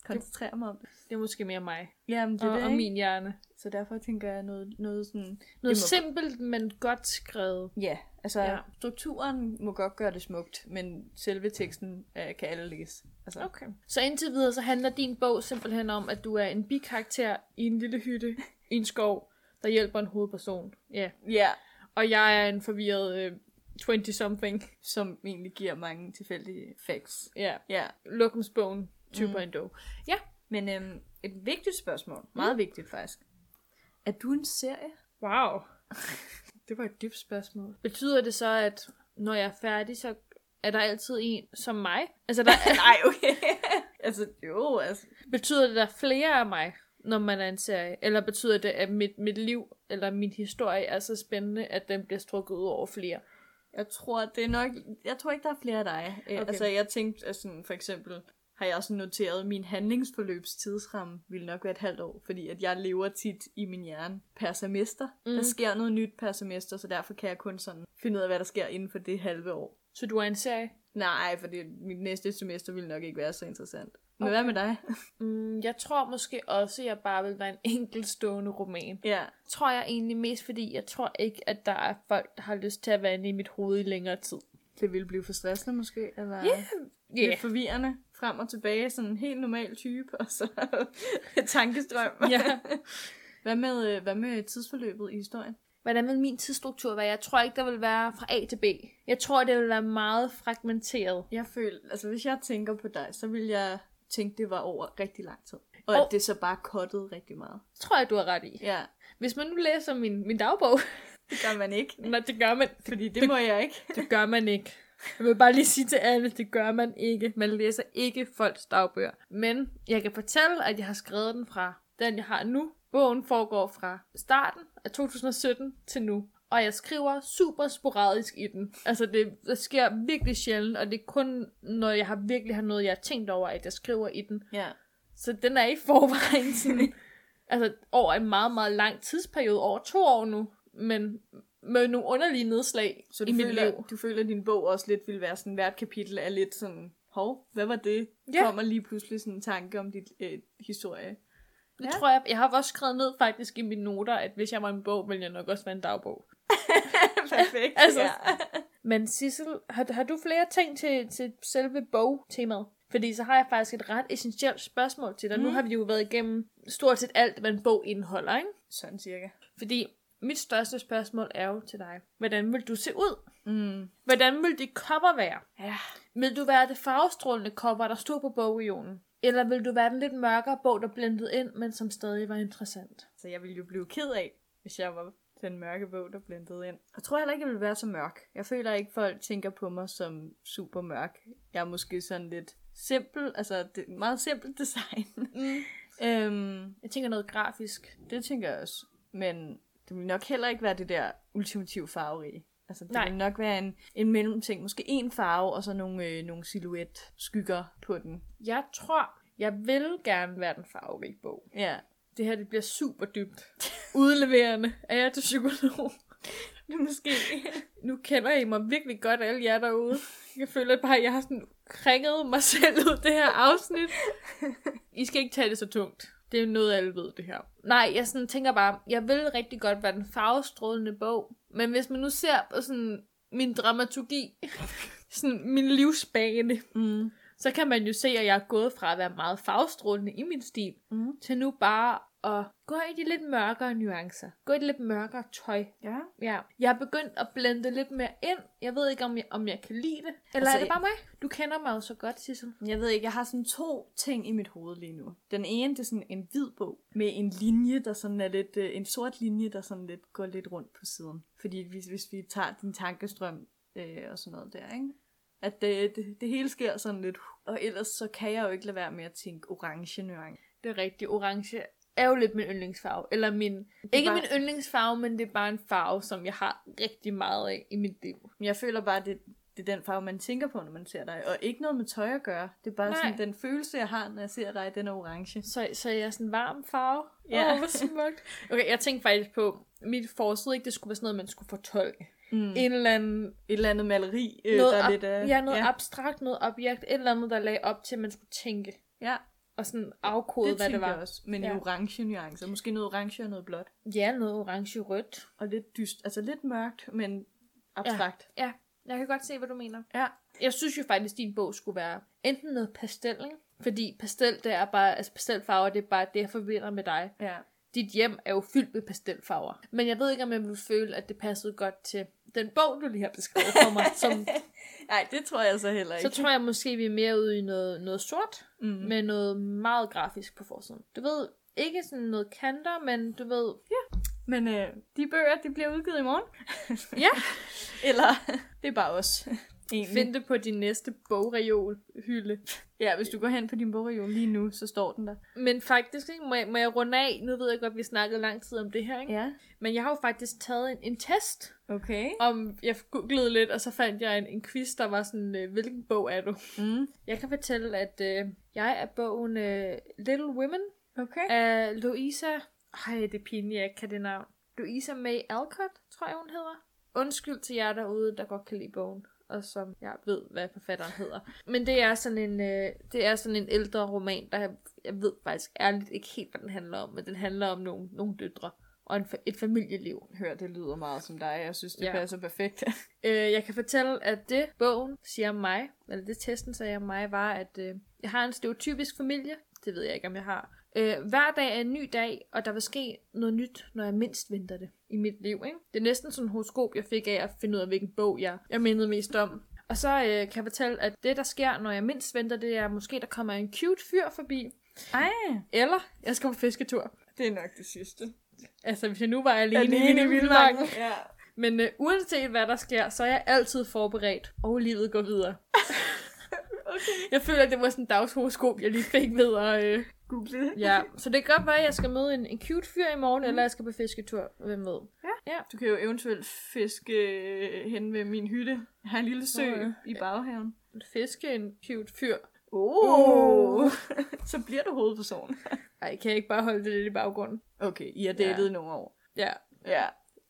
S1: koncentrere mig om det.
S2: Det er måske mere mig
S1: Jamen, det er
S2: og,
S1: det,
S2: og min hjerne.
S1: Så derfor tænker jeg noget, noget sådan...
S2: Noget simpelt, men godt skrevet.
S1: Ja, altså
S2: Ja.
S1: strukturen må godt gøre det smukt, men selve teksten øh, kan alle læse. Altså,
S2: Okay. Så indtil videre, så handler din bog simpelthen om, at du er en bikarakter i en lille hytte i en skov, der hjælper en hovedperson. Ja.
S1: Ja,
S2: Og jeg er en forvirret øh, 20-something.
S1: som egentlig giver mange tilfældige facts.
S2: Ja.
S1: Ja,
S2: Lokumsbogen 2.0. Mm.
S1: men øhm, et vigtigt spørgsmål, meget mm. vigtigt faktisk. Er du en serie?
S2: Wow. Det var et dybt spørgsmål. Betyder det så, at når jeg er færdig, så er der altid en som mig? Altså, der,
S1: Nej, okay. altså, jo, altså.
S2: betyder det, at der er flere af mig, når man er en serie? Eller betyder det, at mit, mit liv eller min historie er så spændende, at den bliver strukket ud over flere?
S1: Jeg tror, det er nok... Jeg tror ikke, der er flere af dig. Okay.
S2: Okay.
S1: Altså, jeg tænkte, sådan, for eksempel har jeg også noteret, at min handlingsforløbs tidsramme ville nok være et halvt år, fordi at jeg lever tit i min hjerne per semester. Mm. Der sker noget nyt per semester, så derfor kan jeg kun sådan finde ud af, hvad der sker inden for det halve år.
S2: Så du er en serie?
S1: Nej, for det, mit næste semester ville nok ikke være så interessant. Men hvad med dig?
S2: Mm, jeg tror måske også, at jeg bare vil være en enkeltstående roman.
S1: Ja.
S2: Tror jeg egentlig mest, fordi jeg tror ikke, at der er folk, der har lyst til at være inde i mit hoved i længere tid.
S1: Det ville blive for stressende måske, eller
S2: Ja.
S1: Lidt forvirrende. Frem og tilbage, sådan en helt normal type, og så tankestrøm.
S2: ja.
S1: Hvad med, øh, hvad med tidsforløbet i historien?
S2: Hvordan vil min tidsstruktur være? Jeg tror ikke, der vil være fra A til B. Jeg tror, det vil være meget fragmenteret.
S1: Jeg føler, altså hvis jeg tænker på dig, så vil jeg tænke, det var over rigtig lang tid. Og
S2: Og-
S1: at det så bare kottede rigtig meget.
S2: Det tror jeg, du har ret i.
S1: Ja,
S2: Hvis man nu læser min, min dagbog,
S1: det gør man ikke.
S2: Nå, det gør man.
S1: Fordi det må jeg ikke.
S2: Det gør man ikke. Jeg vil bare lige sige til alle, det gør man ikke. Man læser ikke folks dagbøger. Men jeg kan fortælle, at jeg har skrevet den fra den, jeg har nu. Bogen foregår fra starten af 2017 til nu. Og jeg skriver super sporadisk i den. Altså, det, det sker virkelig sjældent, og det er kun, når jeg har virkelig har noget, jeg har tænkt over, at jeg skriver i den.
S1: Ja.
S2: Så den er i forvejen sådan, altså over en meget, meget lang tidsperiode, over to år nu, men med nogle underlige nedslag
S1: Så
S2: i
S1: du
S2: mit
S1: føler,
S2: liv.
S1: du føler, at din bog også lidt vil være sådan, hvert kapitel er lidt sådan, hov, hvad var det?
S2: Ja.
S1: Kommer lige pludselig sådan en tanke om dit øh, historie.
S2: Det
S1: Ja.
S2: tror jeg, jeg har også skrevet ned faktisk i mine noter, at hvis jeg var en bog, ville jeg nok også være en dagbog.
S1: Perfekt.
S2: Altså,
S1: ja.
S2: Men Sissel, har, har du flere ting til, til selve bogtemaet? Fordi så har jeg faktisk et ret essentielt spørgsmål til dig. Mm. Nu har vi jo været igennem stort set alt, hvad en bog indeholder, ikke?
S1: Sådan cirka.
S2: Fordi mit største spørgsmål er jo til dig. Hvordan vil du se ud?
S1: Mm.
S2: Hvordan vil dit cover være?
S1: Ja.
S2: Vil du være det farvestrålende cover, der stod på bogreolen? Eller vil du være den lidt mørkere bog, der blendede ind, men som stadig var interessant?
S1: Så jeg ville jo blive ked af, hvis jeg var den mørke bog, der blendede ind. Jeg tror heller ikke, jeg ville være så mørk. Jeg føler ikke, folk tænker på mig som super mørk. Jeg er måske sådan lidt simpel, altså det meget simpelt design.
S2: Mm.
S1: øhm,
S2: Jeg tænker noget grafisk.
S1: det tænker jeg også. Men det vil nok heller ikke være det der ultimative farverige. Altså, det
S2: Nej.
S1: vil nok være en, en mellemting. Måske en farve, og så nogle, øh, nogle silhuet skygger på den.
S2: Jeg tror, jeg vil gerne være den farverige bog.
S1: Ja.
S2: Det her det bliver super dybt. Udleverende er jeg til psykolog.
S1: Det måske.
S2: Nu kender I mig virkelig godt, alle jer derude. Jeg føler bare, at jeg har sådan kringet mig selv ud det her afsnit. I skal ikke tage det så tungt. Det er noget, alle ved, det her. Nej, jeg sådan tænker bare, jeg vil rigtig godt være den farvestrålende bog. Men hvis man nu ser på sådan min dramaturgi, sådan min livsbane,
S1: Mm.
S2: så kan man jo se, at jeg er gået fra at være meget farvestrålende i min stil,
S1: Mm.
S2: til nu bare at gå i de lidt mørkere nuancer. Gå i det lidt mørkere tøj.
S1: Ja.
S2: Ja. Jeg har begyndt at blende lidt mere ind. Jeg ved ikke, om jeg, om jeg kan lide det. Eller
S1: Altså,
S2: er det bare mig? Du kender mig jo så godt, Sissel.
S1: Jeg ved ikke, jeg har sådan to ting i mit hoved lige nu. Den ene, det er sådan en hvid bog, med en linje, der sådan er lidt, øh, en sort linje, der sådan lidt går lidt rundt på siden. Fordi hvis, hvis vi tager din tankestrøm øh, og sådan noget der, ikke? At det, det, det hele sker sådan lidt, og ellers så kan jeg jo ikke lade være med at tænke orange nuance.
S2: Det er rigtigt. Orange er jo lidt min yndlingsfarve. Eller min... Ikke
S1: bare-
S2: min yndlingsfarve, men det er bare en farve, som jeg har rigtig meget af i mit liv.
S1: Men jeg føler bare, det, det er den farve, man tænker på, når man ser dig. Og ikke noget med tøj at gøre. Det er bare
S2: Nej.
S1: sådan, den følelse, jeg har, når jeg ser dig, den er orange.
S2: Så, så jeg er sådan en varm farve.
S1: Ja.
S2: Åh, oh, hvor smukt. Okay, jeg tænkte faktisk på, mit forside ikke, det skulle være sådan noget, man skulle fortolke.
S1: Mm.
S2: En eller anden
S1: Et eller andet maleri, øh,
S2: noget
S1: der er
S2: ab-
S1: lidt af...
S2: ja, noget ja. abstrakt, noget objekt, et eller andet, der lagde op til, at man skulle tænke.
S1: ja.
S2: Og sådan afkode,
S1: det
S2: hvad det var.
S1: jeg også, men
S2: Ja.
S1: i orange nuancer. Måske noget orange og noget blåt.
S2: Ja, noget orange-rødt.
S1: Og lidt dyst, altså lidt mørkt, men abstrakt.
S2: Ja, jeg kan godt se, hvad du mener.
S1: Ja.
S2: Jeg synes jo faktisk, at din bog skulle være enten noget pastel, ikke? Fordi pastel, det er bare, altså pastelfarver, det er bare det, jeg forbinder med dig.
S1: Ja.
S2: Dit hjem er jo fyldt med pastelfarver. Men jeg ved ikke, om jeg vil føle, at det passede godt til den bog, du lige har beskrevet for mig. Som,
S1: Nej, det tror jeg så heller
S2: så
S1: ikke.
S2: tror jeg måske, vi er mere ude i noget, noget sort,
S1: mm.
S2: med noget meget grafisk på forsiden. Du ved, ikke sådan noget kanter, men du ved...
S1: Men øh, de bøger, de bliver udgivet i morgen.
S2: Ja.
S1: Eller, det er bare os. Egentlig.
S2: Find det på din næste bogreol hylde.
S1: Ja, hvis du går hen på din bogreol lige nu, så står den der.
S2: Men faktisk, ikke, må, jeg, må jeg runde af? Nu ved jeg godt, at vi snakkede lang tid om det her, ikke?
S1: Ja.
S2: Men jeg har jo faktisk taget en, en test,
S1: Okay.
S2: om jeg googlede lidt, og så fandt jeg en, en quiz, der var sådan, øh, hvilken bog er du?
S1: Mm.
S2: Jeg kan fortælle, at øh, jeg er bogen øh, Little Women
S1: Okay.
S2: af Louisa... Ej, det er pinligt, jeg ikke kan det navn. Louisa May Alcott, tror jeg, hun hedder. Undskyld til jer derude, der godt kan lide bogen. Og som jeg ved, hvad forfatteren hedder. Men det er sådan en, øh, det er sådan en ældre roman, der jeg ved faktisk ærligt ikke helt, hvad den handler om, men den handler om nogle, nogle døtre og en, et familieliv.
S1: Hør, det lyder meget som dig. Jeg synes, det
S2: Ja.
S1: passer perfekt.
S2: Øh, jeg kan fortælle, at det bogen siger mig, eller det testen sagde om mig, var, at øh, jeg har en stereotypisk familie. Det ved jeg ikke, om jeg har. Øh, hver dag er en ny dag, og der vil ske noget nyt, når jeg mindst venter det i mit liv. Ikke? Det er næsten sådan en horoskop, jeg fik af at finde ud af, hvilken bog jeg, jeg mindede mest om. Og så øh, kan jeg fortælle, at det, der sker, når jeg mindst venter, det er måske, der kommer en cute fyr forbi.
S1: Ej,
S2: Eller jeg skal på fisketur.
S1: det er nok det sidste.
S2: Altså, hvis jeg nu var alene, alene i vildmarken.
S1: Ja.
S2: Men øh, uanset hvad der sker, så er jeg altid forberedt, og livet går videre.
S1: Okay.
S2: Jeg føler, at det var sådan en dagshoroskop, jeg lige fik ved at... Øh,
S1: Google det.
S2: ja, så det kan godt være, at jeg skal møde en, en cute fyr i morgen, mm. eller jeg skal på fisketur. Hvem ved?
S1: Du kan jo eventuelt fiske øh, hen ved min hytte. Jeg har en lille sø
S2: Nå, ja.
S1: i baghaven.
S2: Fiske en cute fyr.
S1: Oh. så bliver du hovedperson.
S2: Ej, kan jeg ikke bare holde det lidt i baggrunden?
S1: Okay, I har datet
S2: Ja.
S1: nogle år.
S2: Ja,
S1: Ja.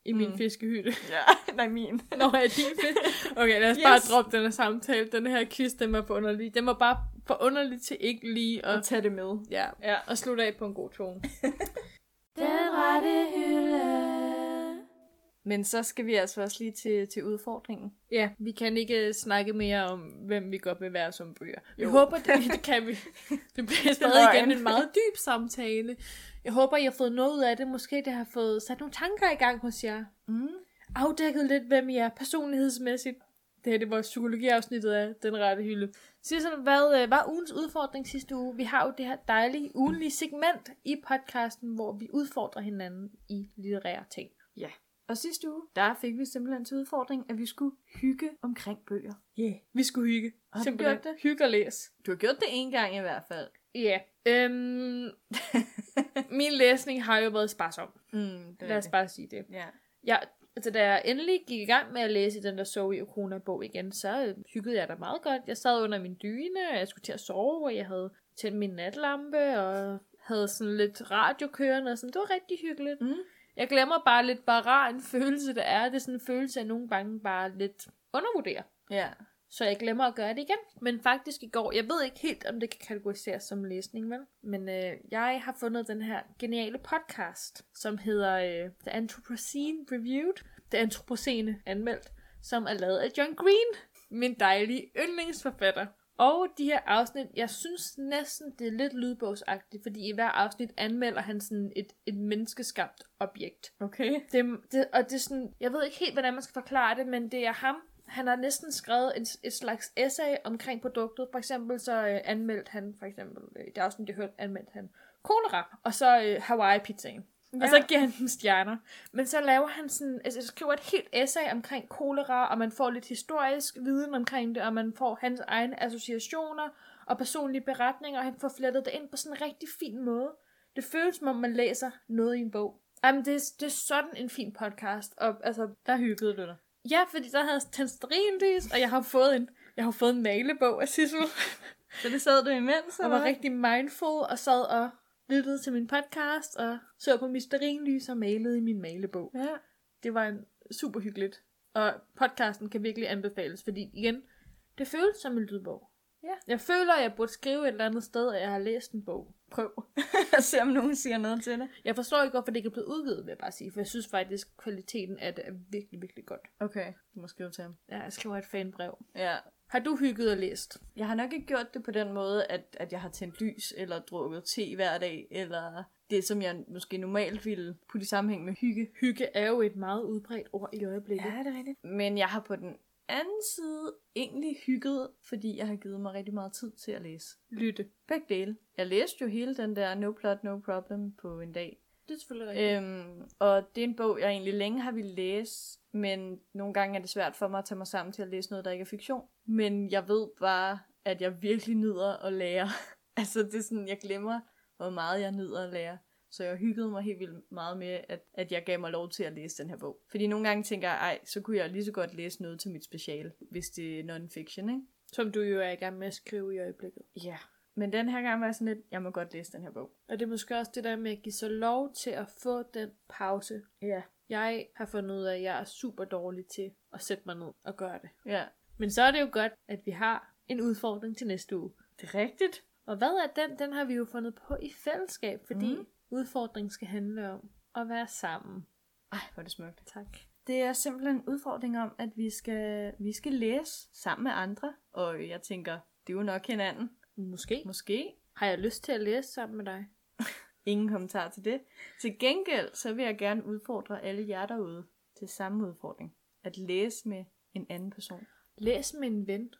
S2: I min
S1: Mm.
S2: fiskehytte.
S1: Ja, nej min.
S2: Nå, er din fisk? Okay, lad os
S1: Yes.
S2: bare droppe den her samtale. Den her quiz, den var for underlig. Den var bare for underlig til ikke lige at...
S1: Og tage det med.
S2: Ja,
S1: Ja.
S2: og slutte af på en god tone.
S1: Den rette hylde. Men så skal vi altså også lige til, til udfordringen.
S2: Ja, vi kan ikke snakke mere om, hvem vi godt vil være som bøger. Jeg
S1: Jo.
S2: håber, det, det kan vi. Det bliver stadig igen en meget dyb samtale. Jeg håber, I har fået noget ud af det. Måske det har fået sat nogle tanker i gang hos jer.
S1: Mm.
S2: Afdækket lidt, hvem I er personlighedsmæssigt. Det her det var psykologiafsnittet af Den Rette Hylde. Sissel, hvad øh, var ugens udfordring sidste uge? Vi har jo det her dejlige ugenlige segment i podcasten, hvor vi udfordrer hinanden i litterære ting.
S1: Og sidste uge, der fik vi simpelthen til udfordring, at vi skulle hygge omkring bøger.
S2: Yeah. Vi skulle hygge.
S1: Har du
S2: Simpelthen
S1: gjort det?
S2: Hygge og læse.
S1: Du har gjort det en gang i hvert fald.
S2: Ja. Øhm, min læsning har jo været sparsom.
S1: Mm, det
S2: Lad os bare sige det.
S1: Ja.
S2: Ja, altså da jeg endelig gik i gang med at læse den der Zoe Okona-bog igen, så øh, hyggede jeg da meget godt. Jeg sad under min dyne, og jeg skulle til at sove, og jeg havde tændt min natlampe, og havde sådan lidt radio kørende, og sådan. Det var rigtig hyggeligt.
S1: Mm.
S2: Jeg glemmer bare lidt, bare rar en følelse det er. Det er sådan en følelse, jeg nogle gange bare lidt undervurderer.
S1: Ja.
S2: Så jeg glemmer at gøre det igen. Men faktisk i går, jeg ved ikke helt, om det kan kategoriseres som læsning, vel? Men øh, jeg har fundet den her geniale podcast, som hedder øh, The Anthropocene Reviewed. Det Anthropocene anmeldt, som er lavet af John Green, min dejlige yndlingsforfatter. Og de her afsnit, jeg synes næsten, det er lidt lydbogsagtigt, fordi i hver afsnit anmelder han sådan et, et menneskeskabt objekt.
S1: Okay.
S2: Det, det, og det er sådan, jeg ved ikke helt, hvordan man skal forklare det, men det er ham. Han har næsten skrevet et, et slags essay omkring produktet. For eksempel så øh, anmeldte han, for eksempel, øh, det er også, jeg hørte, anmeldte han kolera, og så øh, Hawaii-pizzaen. Ja. Og så giver han dem stjerner. Men så laver han sådan, altså skriver et helt essay omkring kolera, og man får lidt historisk viden omkring det, og man får hans egne associationer og personlige beretninger, og han får flettet det ind på sådan en rigtig fin måde. Det føles som om, man læser noget i en bog. Jamen, det, er- det er sådan en fin podcast. Og altså,
S1: Der hyggede du dig.
S2: ja, fordi der havde stearinlys, og jeg har fået en, jeg har fået en malebog af Sissel,
S1: Så det sad du imens,
S2: og var rigtig mindful, og sad og lyttede til min podcast, og så på mit stearinlys og malede i min malebog.
S1: Ja.
S2: Det var en super hyggeligt. Og podcasten kan virkelig anbefales, fordi igen, det føles som en lydbog.
S1: Ja.
S2: Jeg føler, at jeg burde skrive et eller andet sted, at jeg har læst en bog.
S1: Prøv. at se, om nogen siger noget til det.
S2: Jeg forstår ikke, hvorfor det ikke er blevet udgivet, vil jeg bare sige, for jeg synes faktisk, kvaliteten af det er virkelig, virkelig godt.
S1: Okay, du må skrive til ham.
S2: Ja, jeg skriver et fanbrev.
S1: Ja.
S2: Har du hygget og læst?
S1: Jeg har nok ikke gjort det på den måde, at, at jeg har tændt lys, eller drukket te hver dag, eller det, som jeg måske normalt ville putte i sammenhæng med hygge.
S2: Hygge er jo et meget udbredt ord i øjeblikket.
S1: det er rigtigt. Men jeg har på den anden side egentlig hygget, fordi jeg har givet mig rigtig meget tid til at læse.
S2: Lytte.
S1: Begge dele. Jeg læste jo hele den der No Plot, No Problem på en dag.
S2: Det er selvfølgelig rigtigt.
S1: Øhm, og det er en bog, jeg egentlig længe har ville læse, men nogle gange er det svært for mig at tage mig sammen til at læse noget, der ikke er fiktion. Men jeg ved bare, at jeg virkelig nyder at lære. altså det er sådan, jeg glemmer, hvor meget jeg nyder at lære. Så jeg hyggede mig helt vildt meget med, at, at jeg gav mig lov til at læse den her bog. Fordi nogle gange tænker jeg, ej, så kunne jeg lige så godt læse noget til mit speciale, hvis det er non-fiction, ikke?
S2: Som du jo er i gang med at skrive i øjeblikket.
S1: Ja. Men den her gang var jeg sådan lidt, jeg må godt læse den her bog.
S2: Og det er måske også det der med at give sig lov til at få den pause.
S1: Ja.
S2: Jeg har fundet ud af, at jeg er super dårlig til at sætte mig ned og gøre det.
S1: Ja.
S2: Men så er det jo godt, at vi har en udfordring til næste uge.
S1: Det er rigtigt.
S2: Og hvad er den? Den har vi jo fundet på i fællesskab, fordi mm. udfordringen skal handle om at være sammen.
S1: Ej, hvor er det smukt.
S2: Tak.
S1: Det er simpelthen en udfordring om, at vi skal, vi skal læse sammen med andre. Og jeg tænker, det er jo nok hinanden.
S2: Måske.
S1: Måske.
S2: Har jeg lyst til at læse sammen med dig?
S1: Ingen kommentar til det. Til gengæld, så vil jeg gerne udfordre alle jer derude til samme udfordring. At læse med en anden person.
S2: Læs med en ven.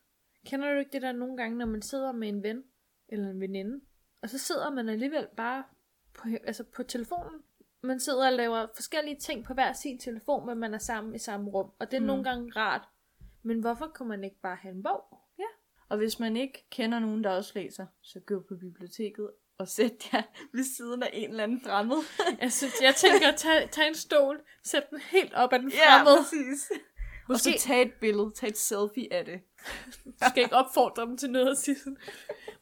S2: Kender du ikke det der nogle gange, når man sidder med en ven eller en veninde, og så sidder man alligevel bare på, altså på telefonen. Man sidder og laver forskellige ting på hver sin telefon, men man er sammen i samme rum. Og det er
S1: Mm.
S2: nogle gange rart. Men hvorfor kunne man ikke bare have en bog?
S1: Og hvis man ikke kender nogen, der også læser, så gå på biblioteket og sæt jer ved siden af en eller anden fremmed.
S2: Altså, jeg tænker, tag, tag en stol, sæt den helt op ad den fremmede.
S1: præcis. Og så
S2: Måske-
S1: tag et billede, tag et selfie af det.
S2: Du skal ikke opfordre dem til noget sådan.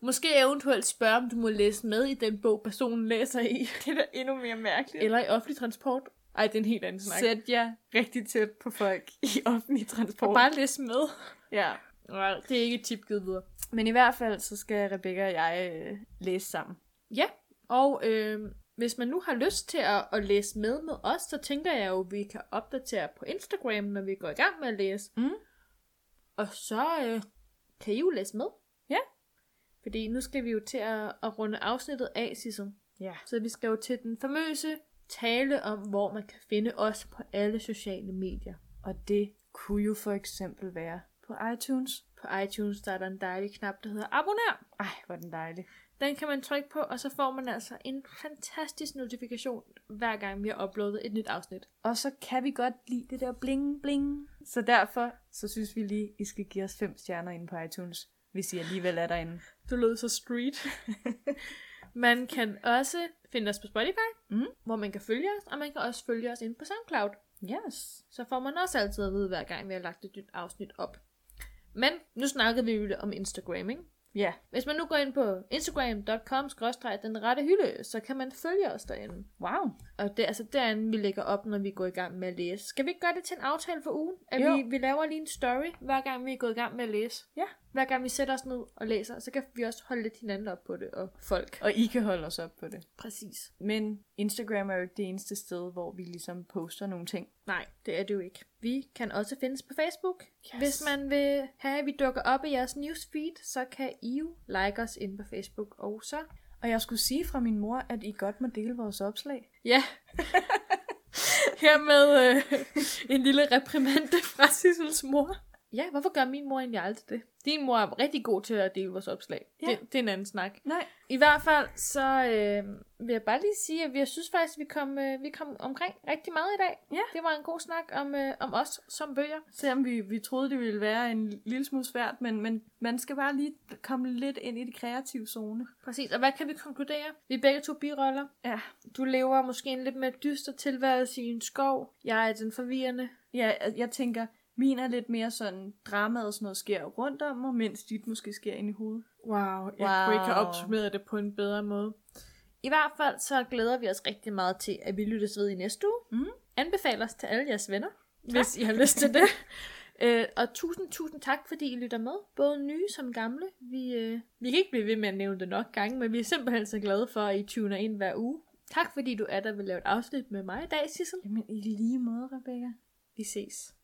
S2: Måske eventuelt spørge, om du må læse med i den bog, personen læser i.
S1: Det er da endnu mere mærkeligt.
S2: Eller i offentlig transport. Ej, det er en helt anden snak.
S1: Sæt jer rigtig tæt på folk i offentlig transport.
S2: Og bare læse med.
S1: Ja.
S2: Nej, det er ikke et tip givet videre.
S1: Men i hvert fald, så skal Rebecca og jeg øh, læse sammen.
S2: Ja, og øh, hvis man nu har lyst til at, at læse med med os, så tænker jeg jo, at vi kan opdatere på Instagram, når vi går i gang med at læse.
S1: Mm.
S2: Og så øh, kan I jo læse med.
S1: Ja.
S2: Fordi nu skal vi jo til at, at runde afsnittet af, Sissel.
S1: Ja.
S2: Så vi skal jo til den famøse tale om, hvor man kan finde os på alle sociale medier.
S1: Og det kunne jo for eksempel være på iTunes.
S2: På iTunes der er der en dejlig knap, der hedder abonner.
S1: Ej, hvor er den dejlig.
S2: Den kan man trykke på, og så får man altså en fantastisk notifikation, hver gang vi har uploadet et nyt afsnit.
S1: Og så kan vi godt lide det der bling bling. Så derfor, så synes vi lige, I skal give os fem stjerner inde på iTunes, hvis I alligevel er derinde.
S2: Du lød så street. man kan også finde os på Spotify,
S1: Mm.
S2: hvor man kan følge os, og man kan også følge os inde på SoundCloud.
S1: Yes.
S2: Så får man også altid at vide, hver gang vi har lagt et nyt afsnit op. Men nu snakkede vi jo om Instagram, ikke?
S1: Ja.
S2: Hvis man nu går ind på instagram.com den rette hylde, så kan man følge os derinde.
S1: Wow.
S2: Og det er altså derinde, vi lægger op, når vi går i gang med at læse. Skal vi ikke gøre det til en aftale for ugen? At
S1: Jo.
S2: vi, vi laver lige en story, hver gang vi er gået i gang med at læse.
S1: Ja.
S2: Hver gang vi sætter os ned og læser, så kan vi også holde lidt hinanden op på det, og folk.
S1: Og I kan holde os op på det.
S2: Præcis.
S1: Men Instagram er jo ikke det eneste sted, hvor vi ligesom poster nogle ting.
S2: Nej, det er det jo ikke. Vi kan også findes på Facebook.
S1: Yes.
S2: Hvis man vil have, at vi dukker op i jeres newsfeed, så kan I jo like os inde på Facebook. Og så...
S1: Og jeg skulle sige fra min mor, at I godt må dele vores opslag.
S2: Ja. Hermed øh, en lille reprimande fra Sissels mor. Ja, hvorfor gør min mor egentlig aldrig det? Din mor er rigtig god til at dele vores opslag.
S1: Ja.
S2: Det, det er en anden snak.
S1: Nej.
S2: I hvert fald, så øh, vil jeg bare lige sige, at jeg synes faktisk, at vi kom, øh, vi kom omkring rigtig meget i dag.
S1: Ja.
S2: Det var en god snak om, øh, om os som bøger.
S1: Selvom vi, vi troede, det ville være en lille smule svært, men, men man skal bare lige komme lidt ind i det kreative zone.
S2: Præcis, og hvad kan vi konkludere? Vi er begge to biroller.
S1: Ja.
S2: Du lever måske en lidt mere dyster tilværelse i en skov. Jeg er den forvirrende.
S1: Ja, jeg- jeg tænker, min er lidt mere sådan, dramaet og sådan noget sker rundt om mig, mens dit måske sker ind i hovedet.
S2: Wow, jeg
S1: Wow.
S2: kunne ikke have opsummeret det på en bedre måde. I hvert fald så glæder vi os rigtig meget til, at vi lyttes ved i næste uge.
S1: Mhm.
S2: Anbefal os til alle jeres venner, hvis I har lyst til det. Øh, og tusind, tusind tak, fordi I lytter med. Både nye som gamle. Vi, øh, vi kan ikke blive ved med at nævne det nok gange, men vi er simpelthen så glade for, at I tuner ind hver uge. Tak fordi du er der vil lave et afsnit med mig i dag, Sissel.
S1: Jamen, i lige måde, Rebecca.
S2: Vi ses.